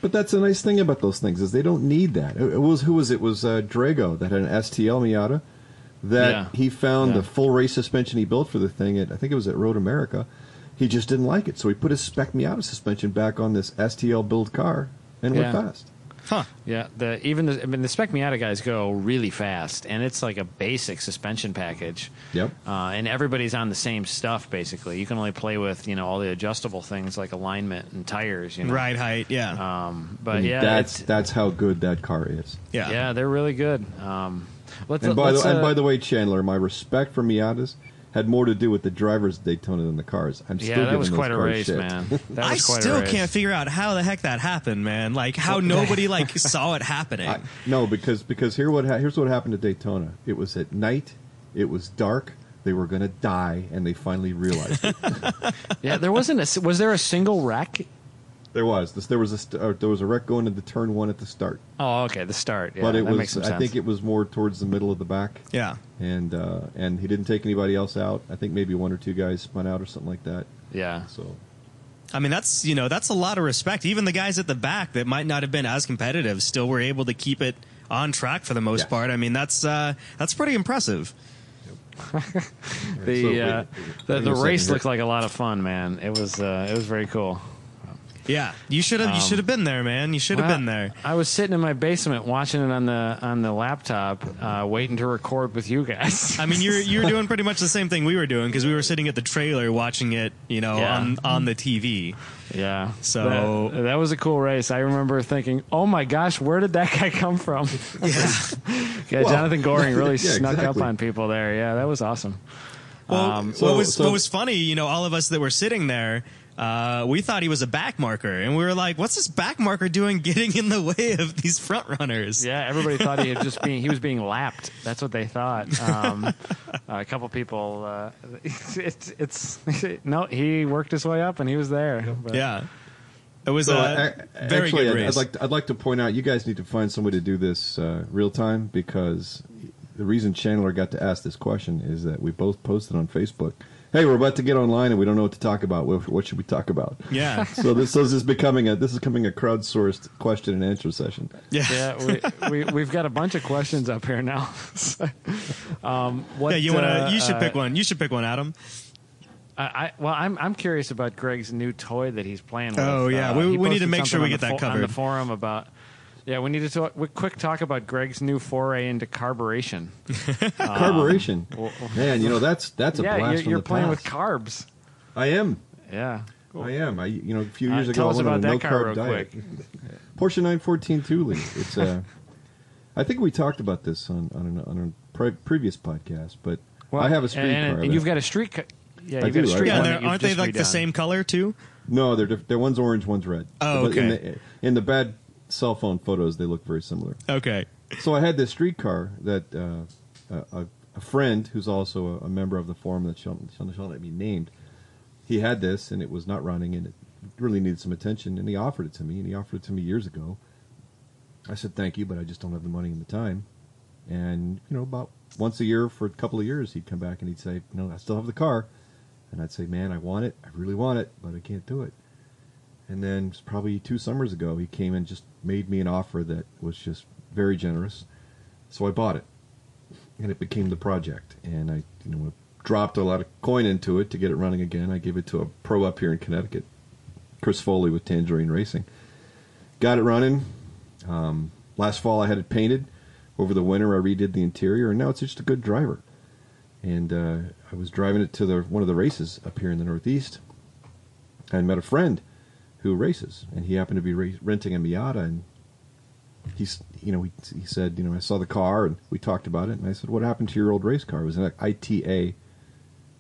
But that's a nice thing about those things is they don't need that. It, it was who was it? it was uh, Drago that had an STL Miata that Yeah. he found Yeah. the full race suspension he built for the thing at I think it was at Road America. He just didn't like it, so he put his spec Miata suspension back on this STL build car and Yeah. went fast. Huh. yeah, the even the, I mean, the Spec Miata guys go really fast, and it's like a basic suspension package. Yep. Uh, and everybody's on the same stuff basically. You can only play with you know all the adjustable things like alignment and tires. You know? Ride height, yeah. Um, but And yeah, that's that's how good that car is. yeah. yeah, they're really good. Um, let's, And by let's, the and uh, by the way, Chandler, my respect for Miatas had more to do with the drivers at Daytona than the cars. I'm still yeah, that giving was those quite a cars race, shit. man. (laughs) That I quite still a race. can't figure out how the heck that happened, man. Like how (laughs) nobody like saw it happening. I, no, because because here what ha- here's what happened at Daytona. It was at night. It was dark. They were going to die, and they finally realized it. (laughs) Yeah, there wasn't a. s- Was there a single wreck? There was this. There was a st- uh, there was a wreck going into turn one at the start, Oh, okay, the start. Yeah, but it that was. makes some sense. I think it was more towards the middle of the back, yeah. and uh, and he didn't take anybody else out. I think maybe one or two guys spun out or something like that. yeah, So I mean, that's you know that's a lot of respect. Even the guys at the back that might not have been as competitive still were able to keep it on track for the most Yeah. part. I mean, that's uh, that's pretty impressive. (laughs) the So, uh, the, hang the on a second race here. looked like a lot of fun, man. It was uh, it was very cool. Yeah, you should have you should have been there, man. You should have Well, been there. I was sitting in my basement watching it on the on the laptop, uh, waiting to record with you guys. I mean, you're (laughs) you're doing pretty much the same thing we were doing because we were sitting at the trailer watching it, you know, Yeah. on on the TV. yeah, So- that, that was a cool race. I remember thinking, "Oh my gosh, where did that guy come from?" (laughs) (laughs) Yeah, Well, Jonathan Goring really yeah, snuck exactly. up on people there. Yeah, that was awesome. Well, Um, what was so- what was funny, you know, all of us that were sitting there, uh, we thought he was a back marker, and we were like, "What's this back marker doing, getting in the way of these front runners?" Yeah, everybody thought he had just being he was being lapped. That's what they thought. Um, (laughs) a couple people. Uh, (laughs) it's, it's (laughs) no, he worked his way up and he was there. But- Yeah. It was So, a a- very actually, good I'd, race. I'd like to, I'd like to point out you guys need to find some way to do this uh, real time because the reason Chandler got to ask this question is that we both posted on Facebook. Hey, we're about to get online and we don't know what to talk about. What, what should we talk about? Yeah. (laughs) So this, so this is becoming a this is becoming a crowdsourced question and answer session. Yeah. Yeah, we, we we've got a bunch of questions up here now. (laughs) um, what, yeah, you wanna? uh, you should uh, pick one. You should pick one, Adam. I, I, well, I'm I'm curious about Greg's new toy that he's playing with. Oh, yeah. Uh, We- we need to make sure we on get the that on the covered. forum about. Yeah, we need to talk, we quick talk about Greg's new foray into carburetion. (laughs) Carburetion, well- man. You know that's that's a yeah, blast you're, from you're the playing with carbs. I am. Yeah. I am. I you know a few Uh, years ago I us went on a that no carb diet. quick. Porsche 914 two liter. It's uh, I think we talked about this on on, an, on a pre- previous podcast, but I have a street and, car. and you've got a street. Ca- yeah, I you've got do, a street Yeah, one they're- that you've aren't they just like the same color too? no, they're diff- they're one's orange, one's red. Oh, But in okay. the, in the bad cell phone photos, they look very similar. Okay. So I had this streetcar that uh, a, a, friend who's also a, a member of the forum that shall, shall, shall not be named. He had this and it was not running and it really needed some attention and he offered it to me and he offered it to me years ago. I said thank you, but I just don't have the money and the time. And you know, about once a year for a couple of years, he'd come back and he'd say, "No, I still have the car," and I'd say, "Man, I want it. I really want it, but I can't do it." And then probably two summers ago, he came and just made me an offer that was just very generous. So I bought it, and it became the project. And I, you know, dropped a lot of coin into it to get it running again. I gave it to a pro up here in Connecticut, Chris Foley with Tangerine Racing. Got it running. Um, last fall, I had it painted. Over the winter, I redid the interior, and now it's just a good driver. And uh, I was driving it to the one of the races up here in the Northeast, I met a friend who races, and he happened to be renting a Miata, and he's, you know, he, he said, you know, I saw the car, and we talked about it, and I said, what happened to your old race car? It was an ITA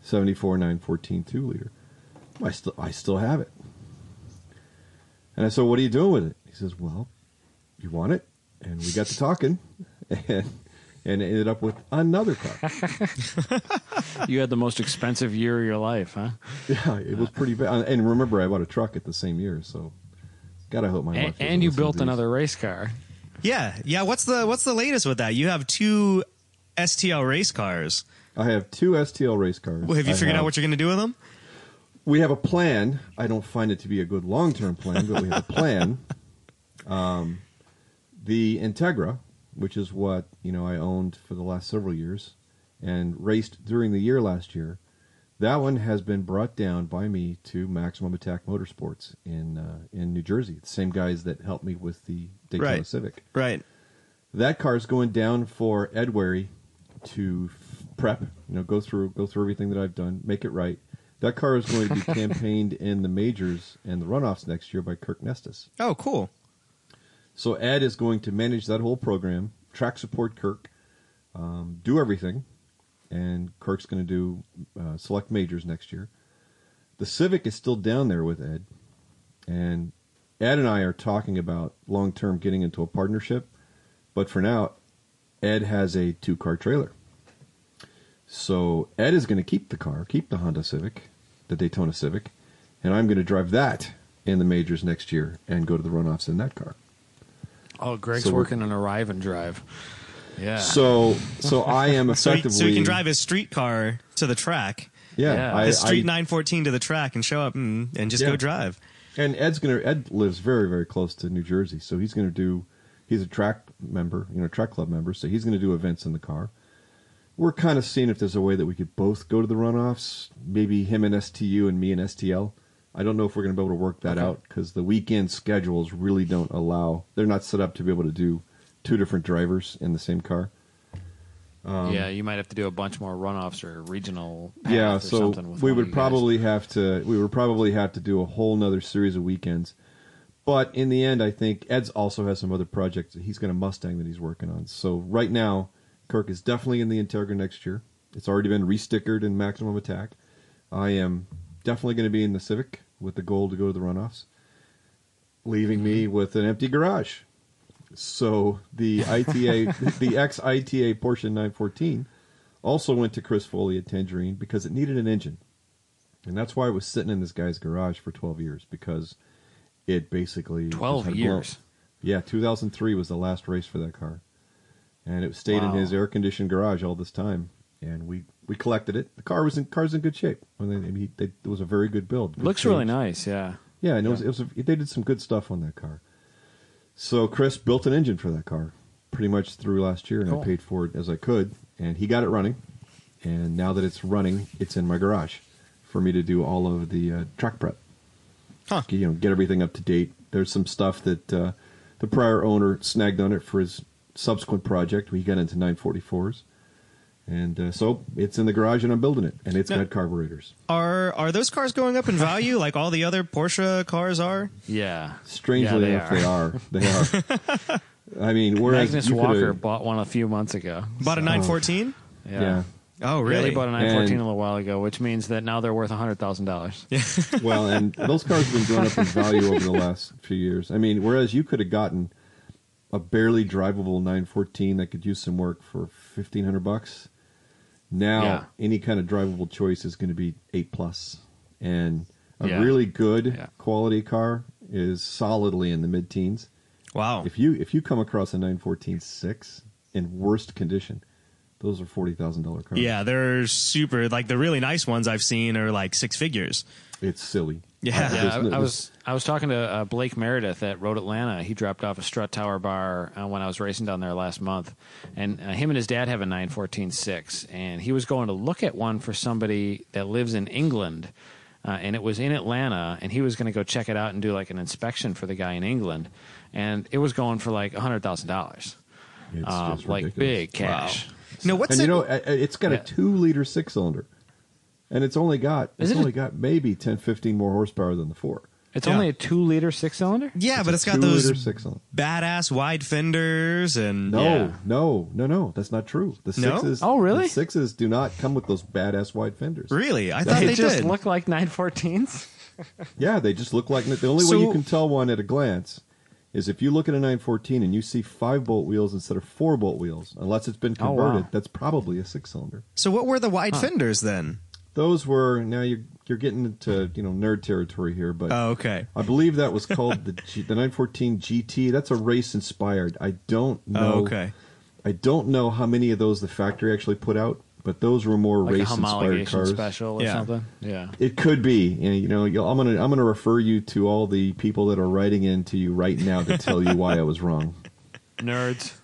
74 914 two liter. I still, I still have it. And I said, what are you doing with it? He says, well, you want it? And we got to talking, (laughs) and and ended up with another car. (laughs) You had the most expensive year of your life, huh? Yeah, it was pretty bad. And remember, I bought a truck at the same year, so gotta hope my And, wife. doesn't and you built another race car. Yeah, yeah. What's the what's the latest with that? You have two STL race cars. I have two STL race cars. Well, have you I figured out what you're going to do with them? We have a plan. I don't find it to be a good long term plan, but we have a plan. (laughs) Um, the Integra, which is what you know I owned for the last several years, and raced during the year last year. That one has been brought down by me to Maximum Attack Motorsports in uh, in New Jersey. The same guys that helped me with the Daytona Right. Civic. Right. that car is going down for Ed Wary to f- prep. You know, go through go through everything that I've done, make it right. That car is going to be (laughs) campaigned in the majors and the runoffs next year by Kirk Nestis. Oh, cool. So Ed is going to manage that whole program, track support Kirk, um, do everything, and Kirk's going to do uh, select majors next year. The Civic is still down there with Ed, and Ed and I are talking about long term getting into a partnership. But for now, Ed has a two car trailer. So Ed is going to keep the car, keep the Honda Civic, the Daytona Civic, and I'm going to drive that in the majors next year and go to the runoffs in that car. Oh, Greg's So working on arrive and drive. Yeah. So, so (laughs) I am So he, effectively. so he can drive his street car to the track, Yeah, Yeah. I, his street I- 914 to the track, and show up and, and just Yeah. go drive. And Ed's gonna. Ed lives very, very close to New Jersey, so he's gonna do. He's a track member, you know, track club member, so he's gonna do events in the car. We're kind of seeing if there's a way that we could both go to the runoffs. Maybe him and STU and me and STL. I don't know if we're gonna be able to work that out because the weekend schedules really don't allow. They're not set up to be able to do two different drivers in the same car. Um, yeah, you might have to do a bunch more runoffs or regional. yeah or so something with we would probably have to we would probably have to do a whole nother series of weekends but in the end i think ed's also has some other projects that he's got a mustang that he's working on so right now kirk is definitely in the integra next year it's already been restickered in maximum attack i am definitely going to be in the civic with the goal to go to the runoffs leaving me with an empty garage so the (laughs) ita the ex ita porsche 914 also went to Chris Foley at Tangerine because it needed an engine. And that's why it was sitting in this guy's garage for 12 years because it basically 12 had blown- years. Yeah, 2003 was the last race for that car. And it stayed in his air conditioned garage all this time. and we we collected it. The car was in car's in good shape. I mean, he, they, it was a very good build. Good Looks really nice. Yeah. Yeah, and it was, it was a, they did some good stuff on that car. So Chris built an engine for that car, pretty much through last year, and Cool. I paid for it as I could, and he got it running. And now that it's running, it's in my garage for me to do all of the uh, track prep. Huh. You know, get everything up to date. There's some stuff that uh, the prior owner snagged on it for his subsequent project. We got into 944s, and uh, so it's in the garage, and I'm building it, and it's Now- got carburetors. Are are those cars going up in value like all the other Porsche cars are? Yeah. Strangely Yeah, enough, they are. They are. (laughs) I mean, whereas Magnus Walker bought one a few months ago. Bought a 914? Yeah. Yeah. Oh, Yeah, really? they bought a 914 And- a little while ago, which means that now they're worth $100,000. (laughs) Well, and those cars have been going up in value over the last few years. I mean, whereas you could have gotten a barely drivable 914 that could use some work for 1500 bucks, now Yeah. any kind of drivable choice is going to be 8. And a Yeah. really good Yeah. quality car is solidly in the mid teens. Wow. If you if you come across a 914 6 in worst condition, those are $40,000 cars. Yeah, they're super. Like the really nice ones I've seen are like six figures. It's silly. Yeah. Yeah, I, I was I was talking to uh, Blake Meredith at Road Atlanta. He dropped off a strut tower bar uh, when I was racing down there last month, and uh, him and his dad have a 914.6, and he was going to look at one for somebody that lives in England. Uh, and it was in Atlanta, and he was going to go check it out and do like an inspection for the guy in England, and it was going for like hundred thousand dollars, um, like ridiculous. big cash. No, what's and it? you know, uh, uh, it's got Yeah. a two liter six cylinder, and it's only got Is it's it a- only got maybe 10, 15 more horsepower than the four. It's Yeah. only a two liter six cylinder. yeah, but it's got those two-liter six cylinder. badass wide fenders and No, Yeah. no, no, no. That's not true. The No? sixes. Oh, really? The sixes do not come with those badass wide fenders. really, I thought They they just did. look like 914s. (laughs) Yeah, they just look like the only way So- you can tell one at a glance is if you look at a 914 and you see five bolt wheels instead of four bolt wheels, unless it's been Oh, wow. converted. That's probably a six cylinder. so what were the wide fenders then? Those were now you're you're getting into you know nerd territory here, but Oh, okay. I believe that was called the G, the 914 GT. That's a race inspired. I don't oh, know. Oh, okay. I don't know how many of those the factory actually put out, but those were more like race inspired cars. special or Yeah. something. Yeah. It could be. You know, you'll- I'm gonna I'm gonna refer you to all the people that are writing in to you right now to tell you why I was wrong. Nerds.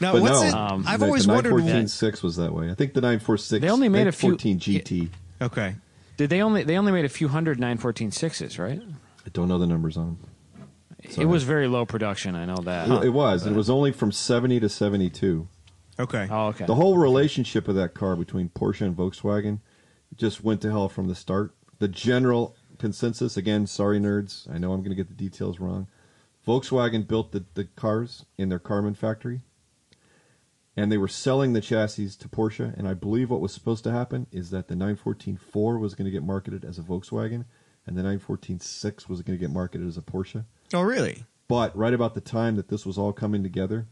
Now, But what's no, it? Um, I've the, always the wondered. 914 was that way. I think the 946. They only made a few- 14 GT. Okay. Did they only they only made a few hundred 914 sixes, right? I don't know the numbers on them. It was very low production. I know that. It, it was. and It was only from 70 to 72. Okay. Oh, okay. The whole relationship of that car between Porsche and Volkswagen just went to hell from the start. The general consensus, again, sorry nerds, I know I'm going to get the details wrong. Volkswagen built the, the cars in their Karmann factory, and they were selling the chassis to Porsche. And I believe what was supposed to happen is that the 914-4 was going to get marketed as a Volkswagen, and the 914-6 was going to get marketed as a Porsche. Oh, really? But right about the time that this was all coming together,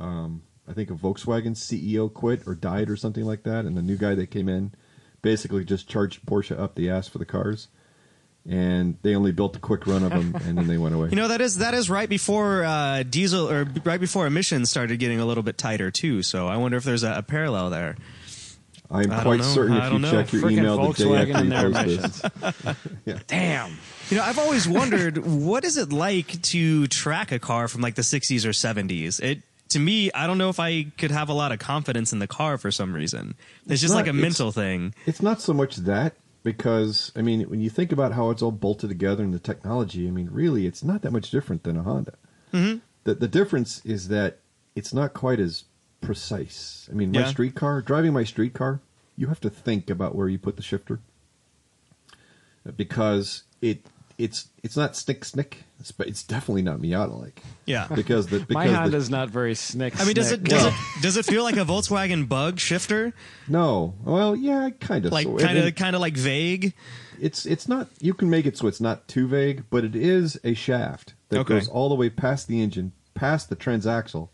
um, I think a Volkswagen CEO quit or died or something like that, and the new guy that came in basically just charged Porsche up the ass for the cars, and they only built a quick run of them, and then they went away. (laughs) You know that is that is right before uh, diesel or right before emissions started getting a little bit tighter too. So I wonder if there's a, a parallel there. I'm I quite certain if you know. check your Frickin' email the day after you post this, emissions. (laughs) (laughs) Damn. You know, I've always wondered what is it like to track a car from like the 60s or 70s. It to me, I don't know if I could have a lot of confidence in the car for some reason. It's, just not- like a it's- mental thing. It's not so much that because I mean, when you think about how it's all bolted together and the technology, I mean, really, it's not that much different than a Honda. Mm-hmm. The the difference is that it's not quite as precise. I mean, my Yeah. street car, driving my street car, you have to think about where you put the shifter because it it's it's not snick snick. But it's definitely not Miata like Yeah. (laughs) because the because My the, Honda's not very snick. I mean, does it snick. does it does it feel like a Volkswagen Bug shifter? no well yeah kind of Like kind of kind of like vague. it's it's not you can make it so it's not too vague, but it is a shaft that Okay. goes all the way past the engine, past the transaxle,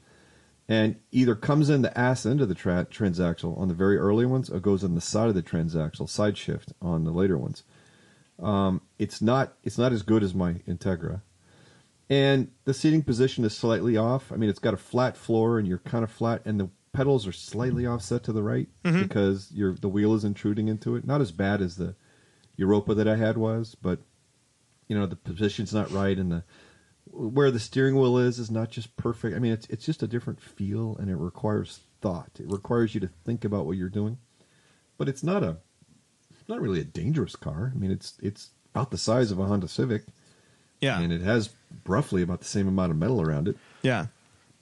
and either comes in the ass end of the tra- transaxle on the very early ones, or goes on the side of the transaxle, side shift on the later ones. Um, it's not it's not as good as my Integra, and the seating position is slightly off. I mean, it's got a flat floor, and you're kind of flat, and the pedals are slightly offset to the right because your the wheel is intruding into it. Not as bad as the Europa that I had was, but you know the position's not right and the where the steering wheel is is not just perfect. I mean, it's it's just a different feel and it requires thought. It requires you to think about what you're doing. But it's not a not really a dangerous car. I mean, it's it's about the size of a Honda Civic Yeah. and it has roughly about the same amount of metal around it. Yeah.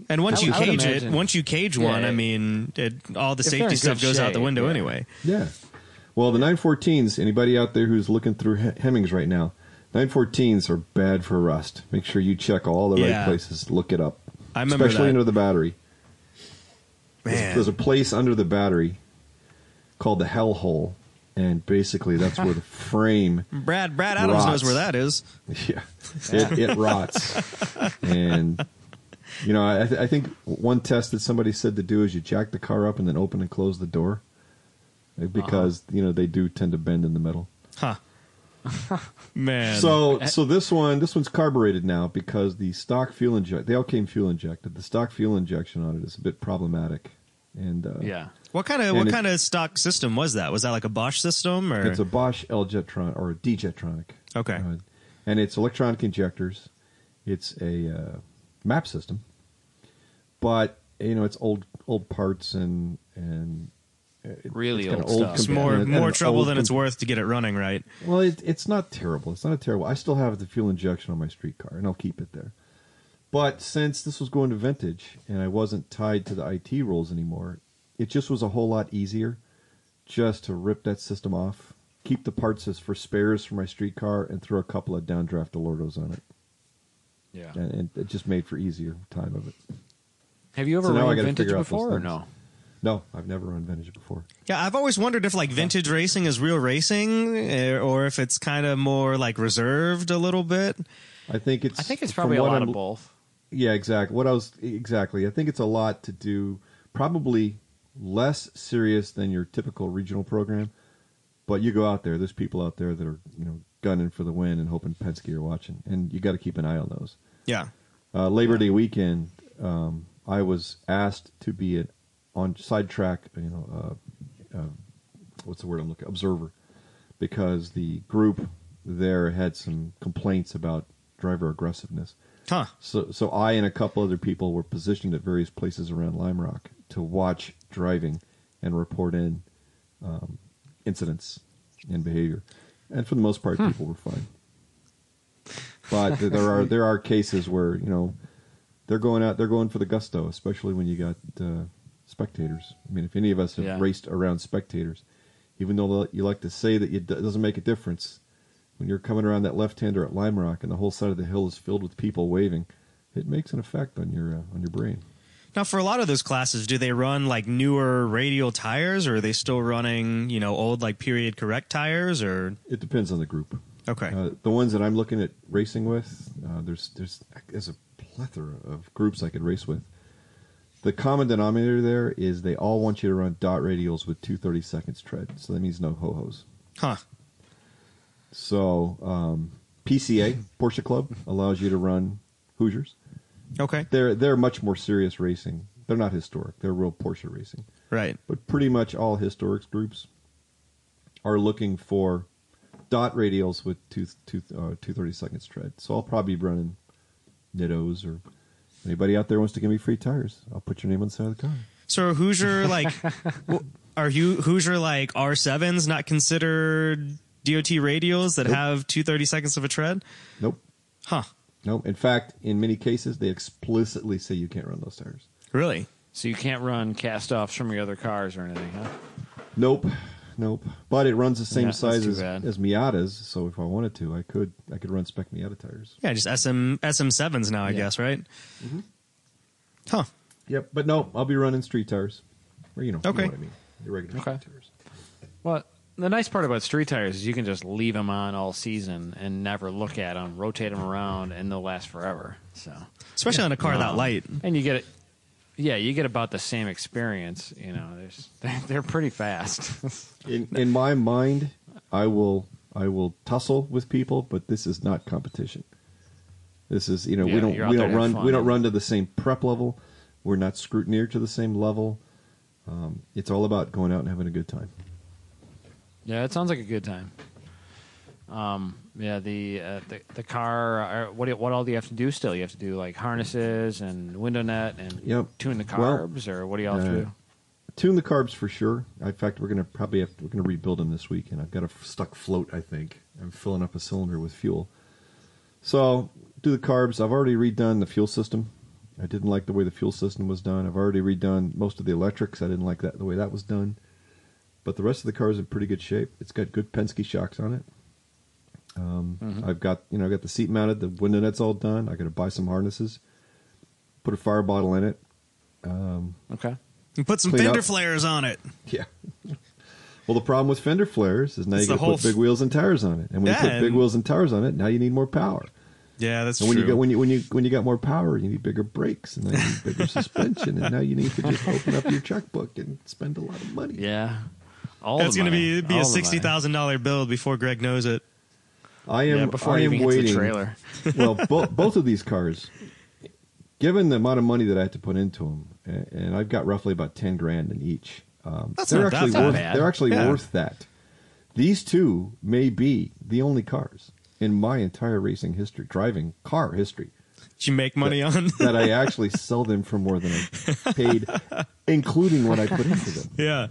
And once I- you I cage it, once you cage Yeah, one, I mean, it, all the If safety stuff good goes out the window yeah. anyway. Yeah. Well, the 914s, anybody out there who's looking through He- Hemmings right now, 914s are bad for rust. Make sure you check all the Yeah. right places. Look it up. I remember Especially that. under the battery. There's, there's a place under the battery called the hell hole. And basically, that's where the (laughs) frame, Brad Brad Adams Rots. knows where that is. (laughs) yeah, it, it rots. And, you know, I, th- I think one test that somebody said to do is you jack the car up and then open and close the door. Uh, because, uh-huh. you know, they do tend to bend in the middle. Huh. (laughs) Man. So eh. so this one this one's carbureted now because the stock fuel inject they all came fuel injected. The stock fuel injection on it is a bit problematic, and uh, Yeah. what kind of what it- kind of stock system was that? Was that like a Bosch system or it's a Bosch L Jetronic or a D Jetronic. Okay. Uh, and it's electronic injectors. It's a uh, map system, but you know it's old old parts and and it- Really it's kinda old stuff. it's more and- and more an trouble old than it's worth to get it running right? Well, it, it's not terrible. It's not a terrible. I still have the fuel injection on my street car, and I'll keep it there. But since this was going to vintage, and I wasn't tied to the IT rules anymore, it just was a whole lot easier just to rip that system off, keep the parts as for spares for my street car, and throw a couple of downdraft Dellortos on it, Yeah. and, and it just made for easier time of it. Have you ever So run vintage figure out those before or no? No, I've never run vintage before. Yeah, I've always wondered if like vintage racing is real racing eh, or if it's kind of more like reserved a little bit. I think it's. I think it's from probably a lot I'm- of both. Yeah, exactly. What I was exactly. I think it's a lot to do. Probably less serious than your typical regional program, but you go out there. There's people out there that are you know gunning for the win and hoping Penske are watching, and you got to keep an eye on those. Yeah. Uh, Labor Day weekend, um, I was asked to be an on sidetrack. You know, uh, uh, what's the word I'm looking? Observer, because the group there had some complaints about driver aggressiveness. Huh. So, so I and a couple other people were positioned at various places around Lime Rock to watch driving and report in um, incidents and behavior, and for the most part, people were fine. But there are there are cases where you know they're going out, they're going for the gusto, especially when you got uh, spectators. I mean, if any of us have Yeah. raced around spectators, even though you like to say that it doesn't make a difference, when you're coming around that left-hander at Lime Rock and the whole side of the hill is filled with people waving, it makes an effect on your uh, on your brain. Now, for a lot of those classes, do they run like newer radial tires, or are they still running, you know, old like period correct tires? Or It depends on the group. okay, Uh, the ones that I'm looking at racing with, uh, there's there's there's a plethora of groups I could race with. The common denominator there is they all want you to run dot radials with two thirty seconds tread, so that means no ho hos. huh? So um, PCA Porsche Club allows you to run Hoosiers. Okay, They're they're much more serious racing. They're not historic. They're real Porsche racing. right. But pretty much all historics groups are looking for dot radials with two two uh, two thirty seconds tread. So I'll probably be running Nittos or anybody out there wants to give me free tires. I'll put your name on the side of the car. So Hoosier like, (laughs) are you Hoosier like R sevens not considered DOT radials that Nope. have two thirty seconds of a tread? Nope, Huh? nope. In fact, in many cases, they explicitly say you can't run those tires. Really? So you can't run cast offs from your other cars or anything, huh? Nope, nope. But it runs the same Yeah, size as, as Miatas, so if I wanted to, I could I could run spec Miata tires. Yeah, just SM SM sevens now, I Yeah. guess, right? Mm-hmm. Huh? Yep, but no, I'll be running street tires. Or you know, you know Okay. what I mean. Your regular Okay. street tires. Well, the nice part about street tires is you can just leave them on all season and never look at them, rotate them around, and they'll last forever. So, Especially on a car that Um, light. and you get it. Yeah, you get about the same experience. You know, there's, (laughs) they're, they're pretty fast. (laughs) In in my mind, I will I will tussle with people, but this is not competition. This is you know Yeah, we don't we don't run fun. we don't run to the same prep level. We're not scrutineered to the same level. Um, it's all about going out and having a good time. Yeah, it sounds like a good time. Um, yeah, the uh, the the car. Uh, what do, what all do you have to do still? You have to do like harnesses and window net and Yep. tune the Well, carbs, or what do you all have to uh, do? Tune the carbs for sure. In fact, we're gonna probably have we're gonna rebuild them this week, and I've got a f- stuck float. I think I'm filling up a cylinder with fuel. So do the carbs. I've already redone the fuel system. I didn't like the way the fuel system was done. I've already redone most of the electrics. I didn't like that the way that was done. But the rest of the car is in pretty good shape. It's got good Penske shocks on it. Um, Mhm. I've got you know I got the seat mounted. The window net's all done. I got to buy some harnesses. Put a fire bottle in it. Um, Okay. And put some fender up. flares on it. (laughs) yeah. Well, the problem with fender flares is now It's you got to put big f- wheels and tires on it, and when Yeah, you put big wheels and tires on it, now you need more power. Yeah, that's And when true. you get when you when you when you got more power, you need bigger brakes, and then you need bigger (laughs) suspension, and now you need to just open up your checkbook and spend a lot of money. Yeah. All That's going to be be All a sixty thousand dollar build before Greg knows it. I am Yeah, before I am even get waiting. the trailer. (laughs) well, bo- (laughs) both of these cars, given the amount of money that I had to put into them, and, and I've got roughly about ten grand in each. Um, That's they're not actually bad. worth. bad. They're actually Yeah. worth that. These two may be the only cars in my entire racing history, driving car history, Did you make money on? (laughs) that I actually sell them for more than I paid, including what I put into them. yeah.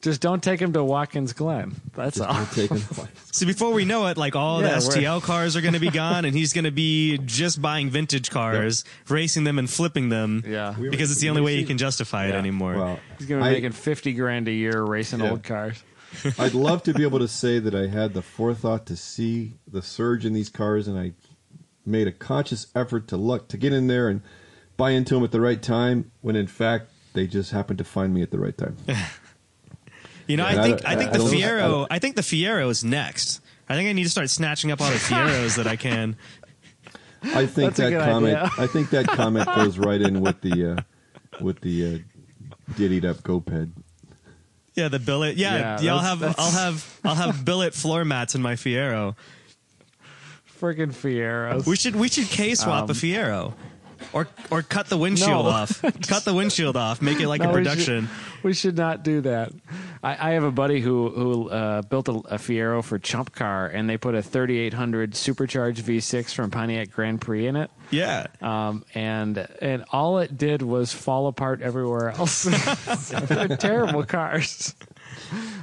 Just don't take him to Watkins Glen. That's Just all. don't take them. (laughs) See, before we know it, like all Yeah, the STL cars are going to be gone, and he's going to be just buying vintage cars, racing them and flipping them. Yeah. We- because it's the only way you can justify it anymore. Well, He's going to be I- making 50 grand a year racing Yeah. old cars. (laughs) I'd love to be able to say that I had the forethought to see the surge in these cars, and I made a conscious effort to look to get in there and buy into them at the right time. When in fact, they just happened to find me at the right time. (laughs) you know, Yeah, I think I I, think I the I Fiero. don't- I think the Fiero is next. I think I need to start snatching up all the Fieros that I can. I think That's that comment. idea. I think that comment (laughs) goes right in with the uh, with the uh, diddied up GoPed. Yeah, the billet. Yeah, Yeah, I'll that's- have that's- I'll have I'll (laughs) have billet floor mats in my Fiero. Freaking Fieros. We should we should K swap Um, a Fiero. Or or cut the windshield No. off. cut the windshield off. Make it like (laughs) No, a we should- production. We should not do that. I, I have a buddy who who uh, built a, a Fiero for Chump Car, and they put a 3800 supercharged V6 from Pontiac Grand Prix in it. Yeah. Um, and and all it did was fall apart everywhere else. (laughs) They're terrible cars.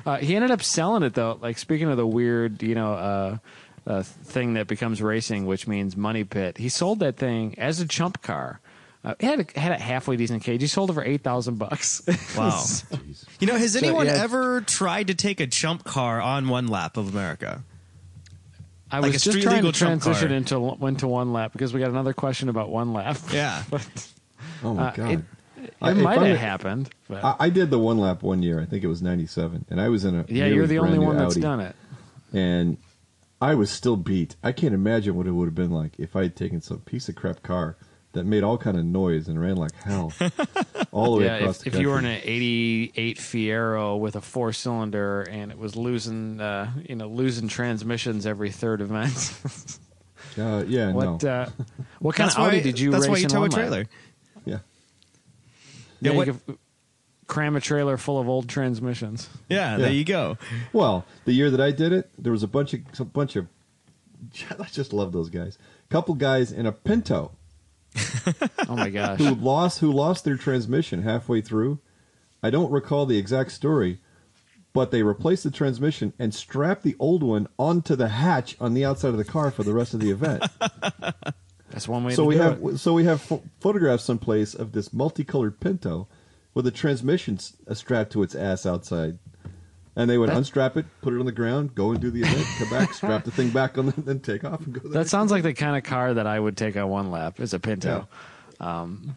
Uh, he ended up selling it though. Like speaking of the weird, you know, uh, uh, thing that becomes racing, which means money pit. He sold that thing as a chump car. Uh, it had a, had a halfway decent cage. He sold it for eight thousand bucks. (laughs) Wow. (laughs) Jeez. You know, has So, anyone yeah. ever tried to take a chump car on one lap of America? I Like was a just street trying to transition car. into into one lap because we got another question about one lap. Yeah. (laughs) Oh my Uh, god! it- I- might have a- happened. But. I, I did the one lap one year. I think it was '97, and I was in a yeah, nearly you're the only brand new one that's Audi. done it. and I was still beat. I can't imagine what it would have been like if I had taken some piece of crap car that made all kind of noise and ran like hell (laughs) all the way Yeah, across if, the if country. you were in an '88 Fiero with a four cylinder and it was losing, uh, you know, losing transmissions every third event, (laughs) uh, yeah, what no, uh, what kind That's of Audi why, did you That's race why you in tow a trailer. yeah. Yeah, Yeah, you what- could cram a trailer full of old transmissions. Yeah, there you go. Well, the year that I did it, there was a bunch of a bunch of. (laughs) I just love those guys. Couple guys in a Pinto (laughs) Oh my gosh! who lost who lost their transmission halfway through. I don't recall the exact story, but they replaced the transmission and strapped the old one onto the hatch on the outside of the car for the rest of the event. (laughs) That's one way so to we do have it. so we have pho- photographs someplace of this multicolored Pinto with a transmission s- strapped to its ass outside. And they would That- unstrap it, put it on the ground, go and do the event, come back, strap the thing back on, the, then take off and go. the That next sounds like the kind of car that I would take on one lap. Is a Pinto. Um,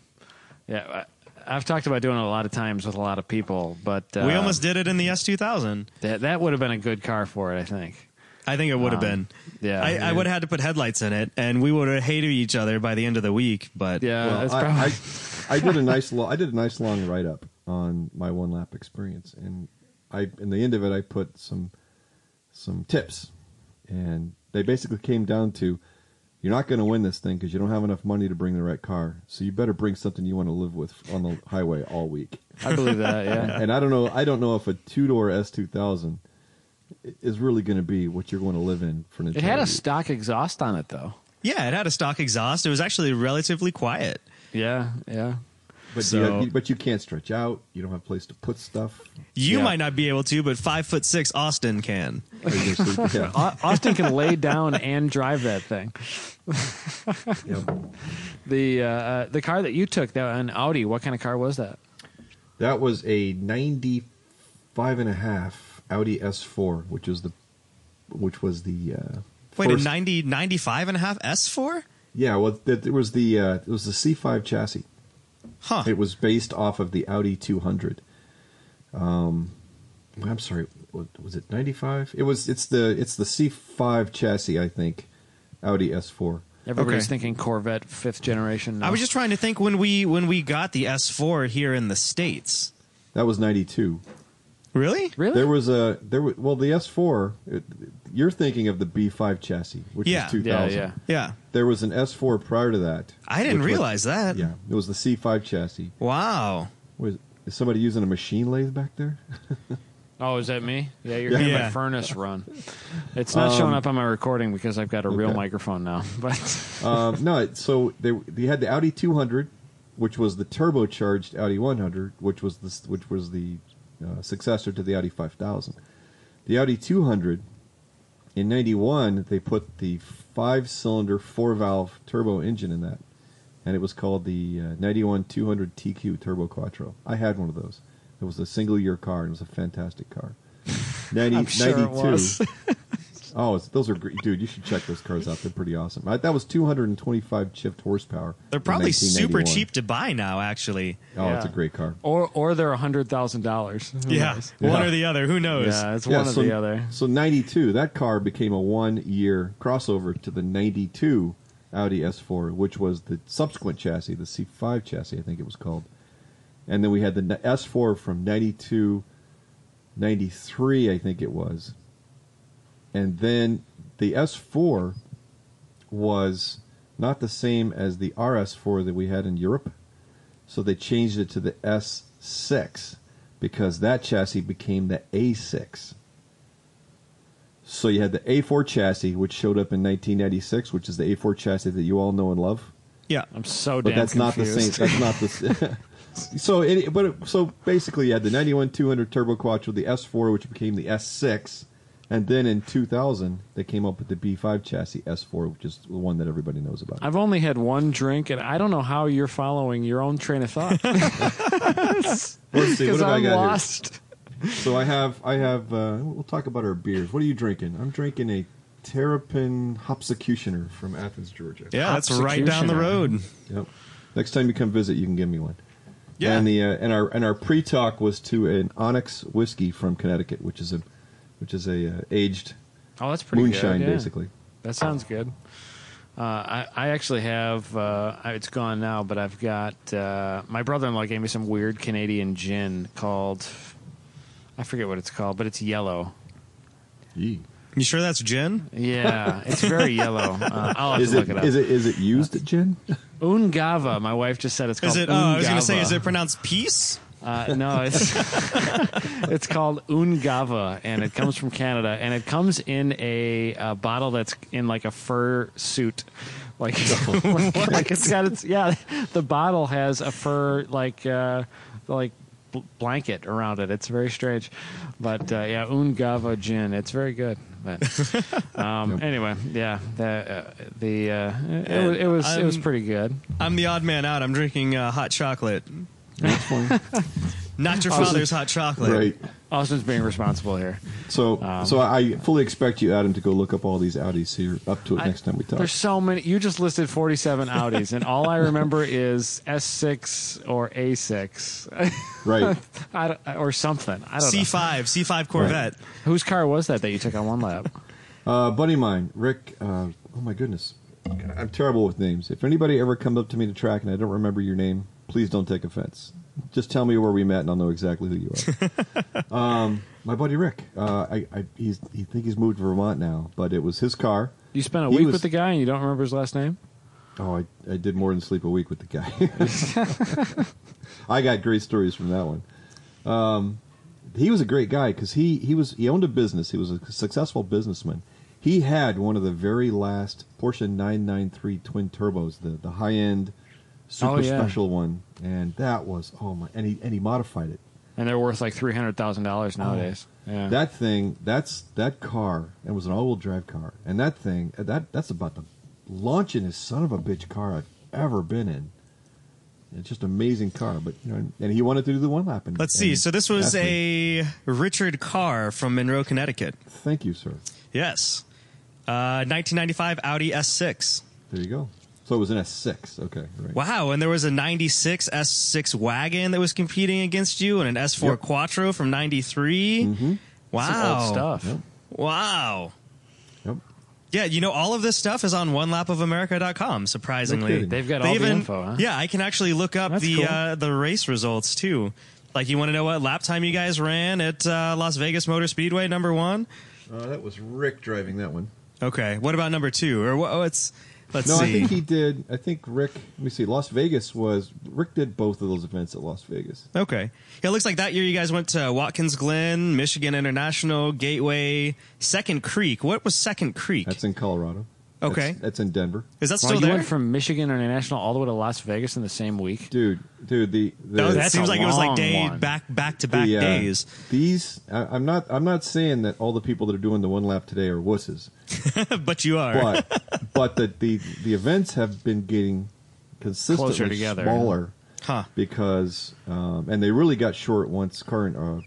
yeah, I, I've talked about doing it a lot of times with a lot of people, but uh, we almost did it in the S2000. that that would have been a good car for it. I think. I think it would have Um, been. yeah, I, I would have had to put headlights in it, and we would have hated each other by the end of the week. But Yeah, Well, that's I, probably. I, I did a nice lo- I did a nice long write up on my one lap experience, and I in the end of it I put some some tips, and they basically came down to you're not going to win this thing because you don't have enough money to bring the right car. So you better bring something you want to live with on the highway all week. I believe that. Yeah. (laughs) And I don't know. I don't know if a two door S two thousand is really going to be what you're going to live in for an It had a week. stock exhaust on it though. Yeah, it had a stock exhaust. It was actually relatively quiet. Yeah. Yeah. But, So- you, but you can't stretch out. You don't have a place to put stuff. You Yeah. might not be able to, but five foot six Austin can. Or you're gonna sleep- (laughs) yeah. Austin can lay down and drive that thing. (laughs) Yep. The uh, uh, the car that you took, that an Audi. What kind of car was that? That was a 95 and a half Audi S4, which is the which was the uh, Wait, first- a 90, 95 and a half S4? Yeah, well, it, it was the uh, it was the C5 chassis. Huh. It was based off of the Audi 200. Um, I'm sorry, what, was it 95? It was. It's the it's the C5 chassis, I think. Audi S4. Everybody's Okay. thinking Corvette fifth generation. I was just trying to think when we when we got the S4 here in the states. That was 92. Really? really. There was a there was well the S4. It, you're thinking of the B5 chassis, which Yeah. is 2000. yeah, yeah. Yeah. There was an S4 prior to that. I didn't which was- realize that. Yeah, it was the C5 chassis. Wow. Was is somebody using a machine lathe back there? (laughs) Oh, is that me? Yeah, you're Yeah. hearing Yeah. my furnace run. It's not showing Um, up on my recording because I've got a real okay. microphone now. (laughs) But (laughs) um, no, it- so they they had the Audi 200, which was the turbocharged Audi 100, which was the which was the uh, successor to the Audi 5000. The Audi 200 in '91 they put the five-cylinder four-valve turbo engine in that, and it was called the uh, 91 200 TQ Turbo Quattro. I had one of those. It was a single-year car. and It was a fantastic car. 90, (laughs) I'm sure it 92. (laughs) was. Oh, those are great, dude. You should check those cars out. They're pretty awesome. I, that was 225 chipped horsepower. They're probably super cheap to buy now, actually. Oh, it's a great car. or or they're a hundred thousand dollars. Yeah. Yeah. One or the other. Who knows? Yeah, it's Yeah, one or so, the other. So 92, that car became a one-year crossover to the 92 Audi S4, which was the subsequent chassis, the C5 chassis, I think it was called. And then we had the S4 from 92, 93, I think it was. And then the S4 was not the same as the RS4 that we had in Europe. So they changed it to the S6 because that chassis became the A6. So you had the A4 chassis, which showed up in 1996, which is the A4 chassis that you all know and love. Yeah. I'm so But damn that's not the same. That's not the. (laughs) so it, but it, so basically, you had the 91 200 Turbo Quattro, the S4, which became the S6, and then in 2000 they came up with the B5 chassis S4, which is the one that everybody knows about. I've only had one drink, and I don't know how you're following your own train of thought (laughs) Let's see, what have I I'm got here? So I have, I have. Uh, we'll talk about our beers. What are you drinking? I'm drinking a Terrapin Hopsecutioner from Athens, Georgia. Yeah, that's right down the road. Yep. Next time you come visit, you can give me one. Yeah. And the uh, and our and our pre talk was to an Onyx whiskey from Connecticut, which is a which is a uh, aged Oh, that's pretty moonshine, good. yeah. basically. That sounds good. Uh, I, I actually have. Uh, it's gone now, but I've got. Uh, my brother-in-law gave me some weird Canadian gin called. I forget what it's called, but it's yellow. Yee. You sure that's gin? Yeah, it's very yellow. Uh, I'll have Is to it look it up. is it is it used gin? Ungava. My wife just said it's called. Is it? Oh, I was going to say, is it pronounced peace? Uh, no, it's (laughs) it's called Ungava, and it comes from Canada, and it comes in a, uh bottle that's in like a fur suit, like, (laughs) (laughs) like, like it's got its yeah. The bottle has a fur like uh, like bl- blanket around it. It's very strange, but uh, yeah, Ungava gin. It's very good. But um, anyway, yeah, the uh, the uh, it, was it was it was I'm- pretty good. I'm the odd man out. I'm drinking uh, hot chocolate. That's fine. (laughs) Not your father's hot chocolate. right. Austin's being responsible here. So Um, so I fully expect you, Adam, to go look up all these Audis here up to it I- next time we talk. There's so many. You just listed 47 Audis, and all I remember is S6 or A6, (laughs) Right. I don't, or something. I don't know. C5, C5 Corvette. Whose car was that that you took on one lap? Uh, buddy of mine, Rick. Uh, oh my goodness, I'm terrible with names. If anybody ever comes up to me to track and I don't remember your name, please don't take offense. Just tell me where we met and I'll know exactly who you are. (laughs) um, my buddy Rick. Uh, I, I he's, he think he's moved to Vermont now, but it was his car. You spent a He week was- with the guy and you don't remember his last name? Oh, I, I did more than sleep a week with the guy. (laughs) (laughs) I got great stories from that one. Um, he was a great guy because he, he was he owned a business. He was a successful businessman. He had one of the very last Porsche 993 twin turbos, the the high end, super Oh, yeah. special one, and that was oh my! And he and he modified it. And they're worth like three hundred thousand dollars nowadays. yeah. Oh. That thing, that's that car. It was an all-wheel drive car, and that thing, that that's about the launchingest son of a bitch car I've ever been in. It's just an amazing car, but you know, and he wanted to do the one lap. And, Let's see. and So this was asked me. a Richard Carr from Monroe, Connecticut. Thank you, sir. Yes. Uh, 1995 Audi S6. There you go. So it was an S6. Okay, right. Wow, and there was a 96 S6 wagon that was competing against you and an S4 Yep. Quattro from 93. Mm-hmm. Wow. Some old stuff. Yep. Wow. Yep. Yeah, you know, all of this stuff is on onelapofamerica.com, surprisingly. No. They've got They all even- the info, huh? Yeah, I can actually look up That's the cool. uh, the race results too. Like, you want to know what lap time you guys ran at uh, Las Vegas Motor Speedway, number one? Uh, that was Rick driving that one. Okay, what about number two? Or what? What's let's No, see. I think he did. I think Rick. Let me see. Las Vegas was Rick did both of those events at Las Vegas. Okay. Yeah, it looks like that year you guys went to Watkins Glen, Michigan International, Gateway, Second Creek. What was Second Creek? That's in Colorado. Okay. That's, that's in Denver. Is that Wow, still you there? went from Michigan International all the way to Las Vegas in the same week. Dude, dude, the, the no, that seems like it was like long day one. back back to back the, uh, days. These, I, I'm not. I'm not saying that all the people that are doing the one lap today are wusses, (laughs) but you are. but but the, the the events have been getting consistently Closer together. smaller huh. because, um, and they really got short once current uh,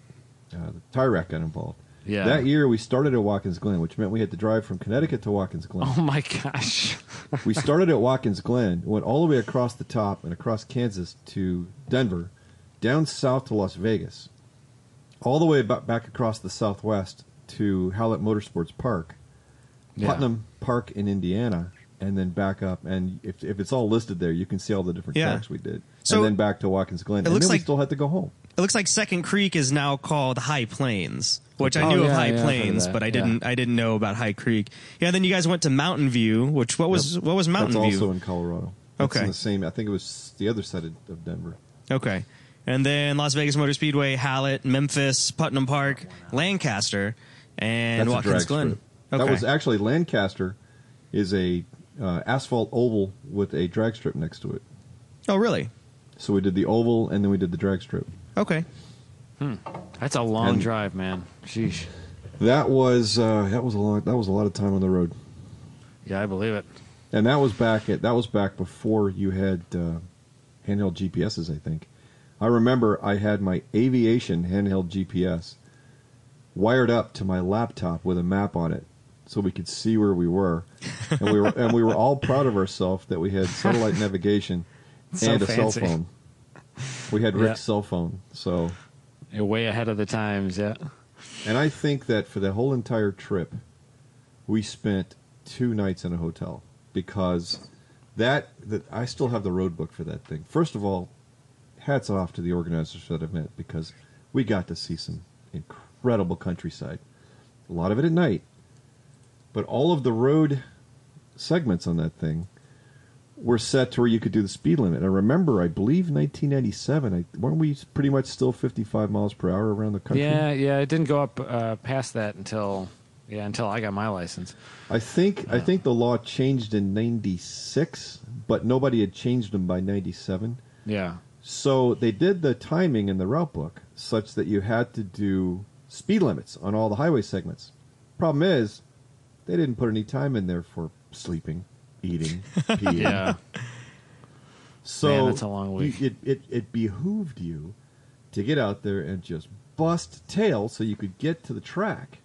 uh, the tire rack got involved. Yeah. That year we started at Watkins Glen, which meant we had to drive from Connecticut to Watkins Glen. Oh my gosh. (laughs) we started at Watkins Glen, went all the way across the top and across Kansas to Denver, down south to Las Vegas, all the way back across the southwest to Hallett Motorsports Park, Yeah. Putnam Park in Indiana, and then back up. And if, if it's all listed there, you can see all the different Yeah. tracks we did. So- and then back to Watkins Glen. and looks then we like- still had to go home. It looks like Second Creek is now called High Plains, which I Oh, knew of High yeah, I've heard of Plains, that, but I didn't I didn't know about High Creek. Yeah, then you guys went to Mountain View, which what was what was Mountain That's View? also in Colorado. That's Okay. in the same. I think it was the other side of, of Denver. Okay. And then Las Vegas Motor Speedway, Hallett, Memphis, Putnam Park, Lancaster, and That's Watkins Glen. Okay. That was actually Lancaster is a uh, asphalt oval with a drag strip next to it. oh, really? So we did the oval and then we did the drag strip. Okay. That's a long And- drive, man. Sheesh. That was uh, that was a long that was a lot of time on the road, Yeah, I believe it. and that was back at that was back before you had uh, handheld GPSs. I think I remember I had my aviation handheld GPS wired up to my laptop with a map on it, so we could see where we were, and we were and we were all proud of ourselves that we had satellite navigation (laughs) So and a cell phone. We had Rick's Yeah. cell phone, so You're way ahead of the times, yeah. And I think that for the whole entire trip, we spent two nights in a hotel because that that I still have the road book for that thing. First of all, hats off to the organizers for that event because we got to see some incredible countryside. A lot of it at night, but all of the road segments on that thing were set to where you could do the speed limit. I remember, I believe, 1997. I, weren't we pretty much still 55 miles per hour around the country? Yeah, yeah. It didn't go up uh, past that until yeah until I got my license. I think I think the law changed in '96, but nobody had changed them by '97. Yeah. So they did the timing in the route book such that you had to do speed limits on all the highway segments. Problem is, they didn't put any time in there for sleeping, eating, (laughs) peeing. Yeah. So Man, that's a long week. you- It, it it behooved you to get out there and just bust tail so you could get to the track,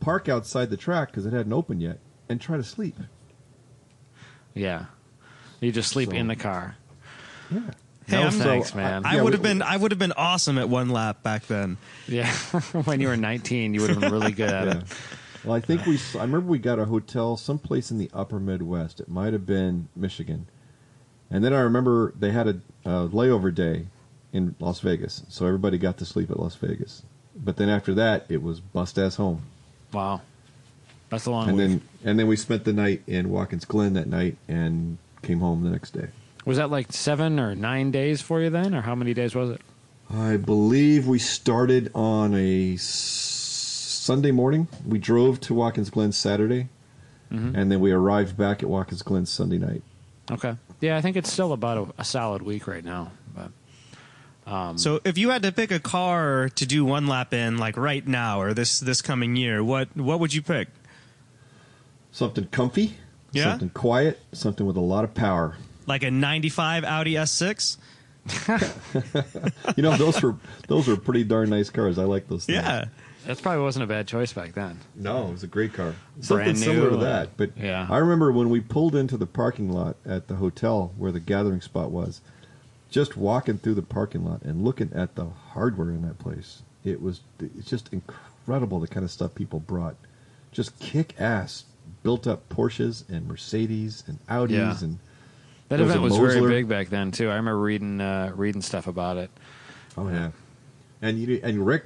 park outside the track because it hadn't opened yet, and try to sleep. yeah. You just sleep So- in the car. Yeah. Hey, no I'm- thanks, so, man. I Yeah, would have been I would have been awesome at one lap back then. yeah. (laughs) when you were 19, you would have been really good at Yeah. it. Well, I think we. I remember we got a hotel someplace in the Upper Midwest. It might have been Michigan, and then I remember they had a, a layover day in Las Vegas, so everybody got to sleep at Las Vegas. But then after that, it was bust ass home. Wow. That's a long and week. then and then we spent the night in Watkins Glen that night and came home the next day. was that like seven or nine days for you then, or how many days was it? I believe we started on a Sunday morning. We drove to Watkins Glen Saturday, Mm-hmm. and then we arrived back at Watkins Glen Sunday night. Okay. Yeah, I think it's still about a, a solid week right now. But So if you had to pick a car to do one lap in, like right now or this this coming year, what what would you pick? Something comfy, Yeah? something quiet, something with a lot of power. Like a '95 Audi S6? (laughs) You know, those were those were pretty darn nice cars. I like those. Things. Yeah. That probably wasn't a bad choice back then. No, it was a great car. Something Brand similar to new, that. But yeah. I remember when we pulled into the parking lot at the hotel where the gathering spot was, just walking through the parking lot and looking at the hardware in that place. It was it's just incredible the kind of stuff people brought. Just kick ass built up Porsches and Mercedes and Audis Yeah. and That There was event a was very Mosler. big back then too. I remember reading uh, reading stuff about it. Oh yeah, and you and Rick,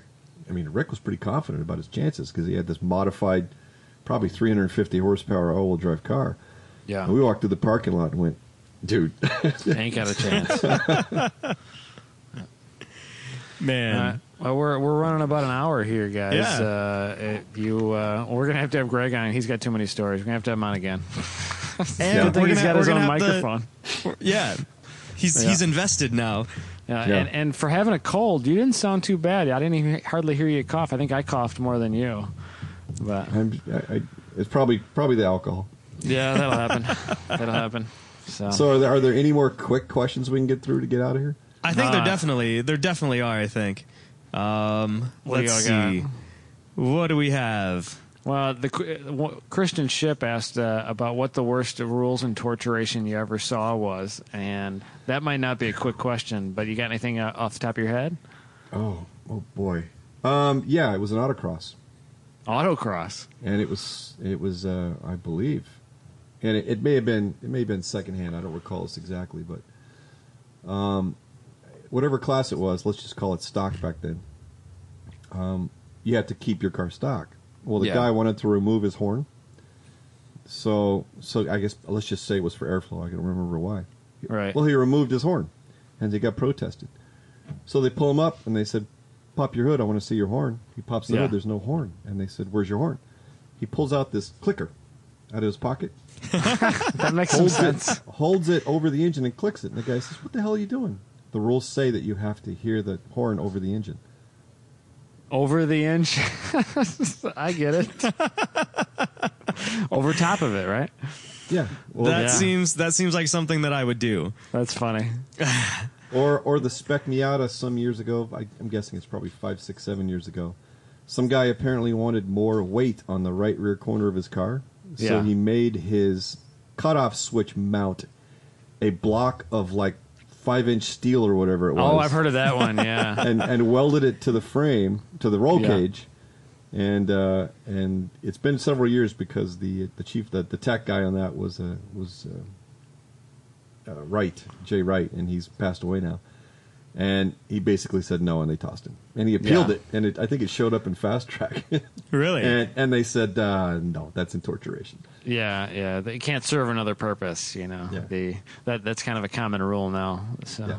I mean Rick was pretty confident about his chances because he had this modified, probably 350 horsepower all-wheel drive car. Yeah, And we walked through the parking lot and went, dude, (laughs) ain't got a chance. (laughs) Man. Uh, well, we're we're running about an hour here, guys. Yeah. Uh, it- you, uh, we're gonna have to have Greg on. He's got too many stories. We're gonna have to have him on again. (laughs) and Good thing we're he's gonna- got his we're own gonna the- microphone. yeah. He's Yeah. he's invested now. Yeah, Yeah. And, and for having a cold, you didn't sound too bad. I didn't even hardly hear you cough. I think I coughed more than you. But I'm, I, I, it's probably probably the alcohol. yeah, that'll happen. (laughs) that'll happen. So, So are there, are there any more quick questions we can get through to get out of here? I think Uh, there definitely there definitely are. I think. Um, let's y'all got? see. What do we have? Well, the uh, Christian Ship asked uh, about what the worst rules and torturation you ever saw was, and that might not be a quick question, but you got anything uh, off the top of your head? Oh, oh boy. Um, yeah, it was an autocross, Autocross. and it was it was uh, I believe, and it, it may have been it may have been secondhand. I don't recall this exactly, but um, whatever class it was, let's just call it stock back then. Um, you had to keep your car stock. Well, the Yeah. guy wanted to remove his horn, so so I guess let's just say it was for airflow. I can't remember why. Right. Well, he removed his horn, and he got protested. So they pull him up, and they said, "Pop your hood. I want to see your horn." He pops the Yeah. hood. There's no horn, and they said, "Where's your horn?" He pulls out this clicker out of his pocket, (laughs) That makes some holds sense. it, holds it over the engine, and clicks it. And the guy says, "What the hell are you doing?" The rules say that you have to hear the horn over the engine. Over the inch. (laughs) I get it. (laughs) Over top of it, right? Yeah. Well, that yeah. seems that seems like something that I would do. That's funny. (laughs) Or or the Spec Miata some years ago. I, I'm guessing it's probably five, six, seven years ago. Some guy apparently wanted more weight on the right rear corner of his car, so Yeah. he made his cutoff switch mount a block of like five inch steel or whatever it was. Oh, I've heard of that one. Yeah. (laughs) and and welded it to the frame to the roll Yeah. cage, and uh, and it's been several years because the the chief the, the tech guy on that was uh, was uh, uh, Wright Jay Wright, and he's passed away now. And he basically said no, and they tossed him. And he appealed Yeah. it, and it, I think it showed up in Fastrack. (laughs) Really? and and they said uh, no, that's in torturation. Yeah, yeah. They can't serve another purpose, you know. Yeah. The that that's kind of a common rule now. So Yeah.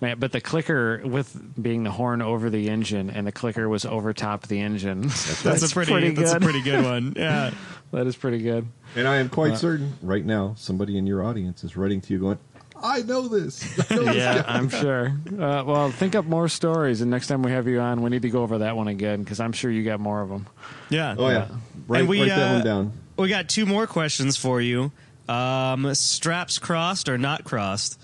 Man, but the clicker with being the horn over the engine and the clicker was over top the engine. (laughs) that's, a pretty, good. that's a pretty good one. (laughs) Yeah. that is pretty good. And I am quite Uh, certain right now somebody in your audience is writing to you going, I know this. I know this Yeah, guy." I'm sure. Uh, well, think up more stories, and next time we have you on, we need to go over that one again because I'm sure you got more of them. Yeah. Oh yeah, write, And we, write that uh, one down. We got two more questions for you. Um, straps crossed or not crossed?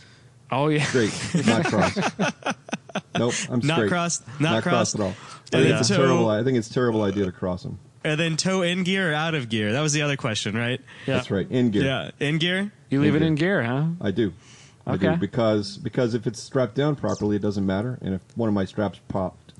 Oh yeah, Straight, not crossed. (laughs) nope, I'm Not straight. crossed? Not crossed crossed? at all. I And think then it's a terrible. I think it's a terrible idea to cross them. And then toe in gear or out of gear? That was the other question, right? yeah. That's right. In gear. Yeah. In gear? You leave In it in gear, huh? I do. I Okay. do because because if it's strapped down properly, it doesn't matter. And if one of my straps popped,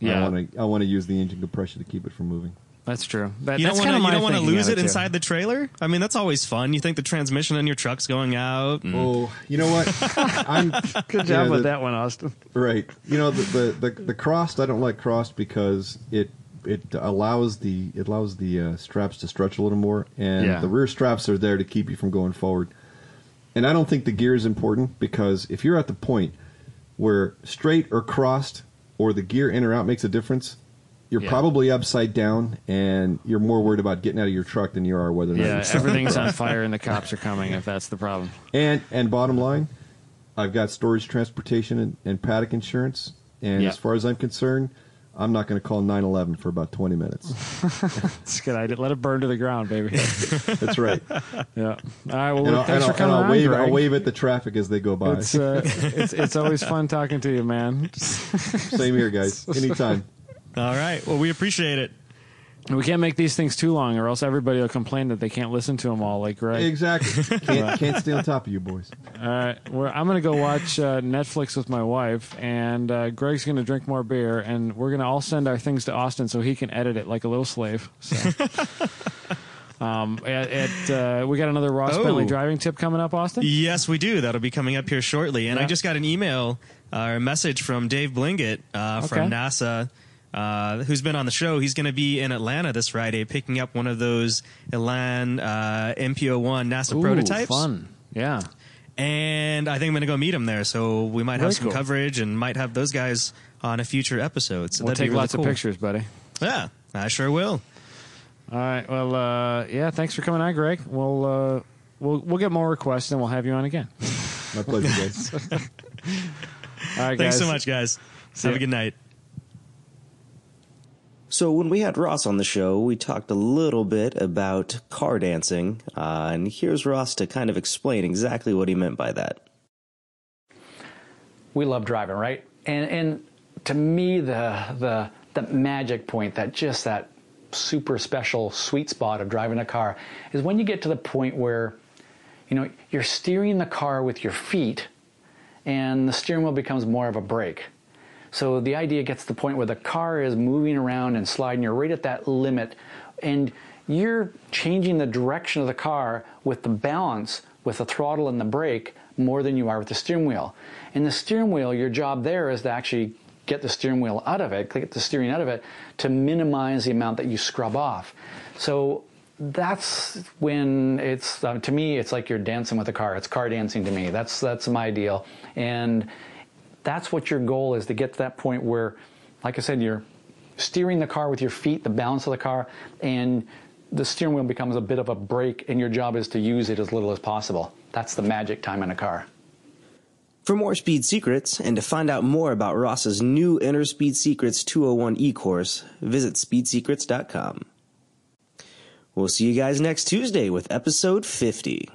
Yeah. I want to I want to use the engine compression to keep it from moving. That's true. That, You that's don't kind want of to. my You don't want to lose of it too. inside the trailer. I mean, that's always fun. You think the transmission in your truck's going out. and- Oh, you know what? (laughs) I'm Good yeah, job with the- that one, Austin. Right. You know, the, the, the, the crossed, I don't like crossed because it it allows the it allows the uh, straps to stretch a little more, and Yeah. the rear straps are there to keep you from going forward. And I don't think the gear is important because if you're at the point where straight or crossed or the gear in or out makes a difference, you're Yeah. probably upside down and you're more worried about getting out of your truck than you are whether or not Yeah, everything's on (laughs) fire and the cops are coming if that's the problem. And and bottom line, I've got storage, transportation, and, and paddock insurance. And Yeah. as far as I'm concerned, I'm not going to call 911 for about 20 minutes. (laughs) It's a good idea. Let it burn to the ground, baby. (laughs) That's right. (laughs) yeah. All right. Well, and I'll, thanks for coming I'll on, wave, Greg. I'll wave at the traffic as they go by. It's, uh, it's it's always fun talking to you, man. Same here, guys. Anytime. All right. Well, we appreciate it. We can't make these things too long, or else everybody will complain that they can't listen to them all, like Greg. Exactly. (laughs) Can't, can't stay on top of you boys. All right, we're, I'm going to go watch uh, Netflix with my wife, and uh, Greg's going to drink more beer, and we're going to all send our things to Austin so he can edit it like a little slave. So. (laughs) um, at, at, uh, we got another Ross Oh. Bentley driving tip coming up, Austin. Yes, we do. That'll be coming up here shortly. And Yeah. I just got an email uh, or a message from Dave Blingett uh, Okay. from NASA. Uh, who's been on the show? He's going to be in Atlanta this Friday, picking up one of those Elan uh, NP01 NASA Ooh, prototypes. fun. Yeah. And I think I'm going to go meet him there. So we might have Very some cool. coverage and might have those guys on a future episode. So We'll that'd be take really lots cool. of pictures, buddy. Yeah, I sure will. All right. Well, uh, yeah. Thanks for coming on, Greg. We'll uh, we'll we'll get more requests and we'll have you on again. My pleasure, guys. (laughs) All right, Thanks so much, guys. See Have ya. a good night. So when we had Ross on the show, we talked a little bit about car dancing, uh, and here's Ross to kind of explain exactly what he meant by that. we love driving, right? And and to me, the the the magic point, that just that super special sweet spot of driving a car, is when you get to the point where, you know, you're steering the car with your feet, and the steering wheel becomes more of a brake. So the idea gets to the point where the car is moving around and sliding. You're right at that limit, and you're changing the direction of the car with the balance with the throttle and the brake more than you are with the steering wheel. And the steering wheel, your job there is to actually get the steering wheel out of it, get the steering out of it, to minimize the amount that you scrub off. So that's when it's uh, to me it's like you're dancing with a car it's car dancing to me that's that's my deal and that's what your goal is to get to that point where like i said you're steering the car with your feet the balance of the car and the steering wheel becomes a bit of a brake and your job is to use it as little as possible that's the magic time in a car For more speed secrets and to find out more about Ross's new Inner Speed Secrets 201 e course, visit speedsecrets.com. We'll see you guys next Tuesday with episode 50.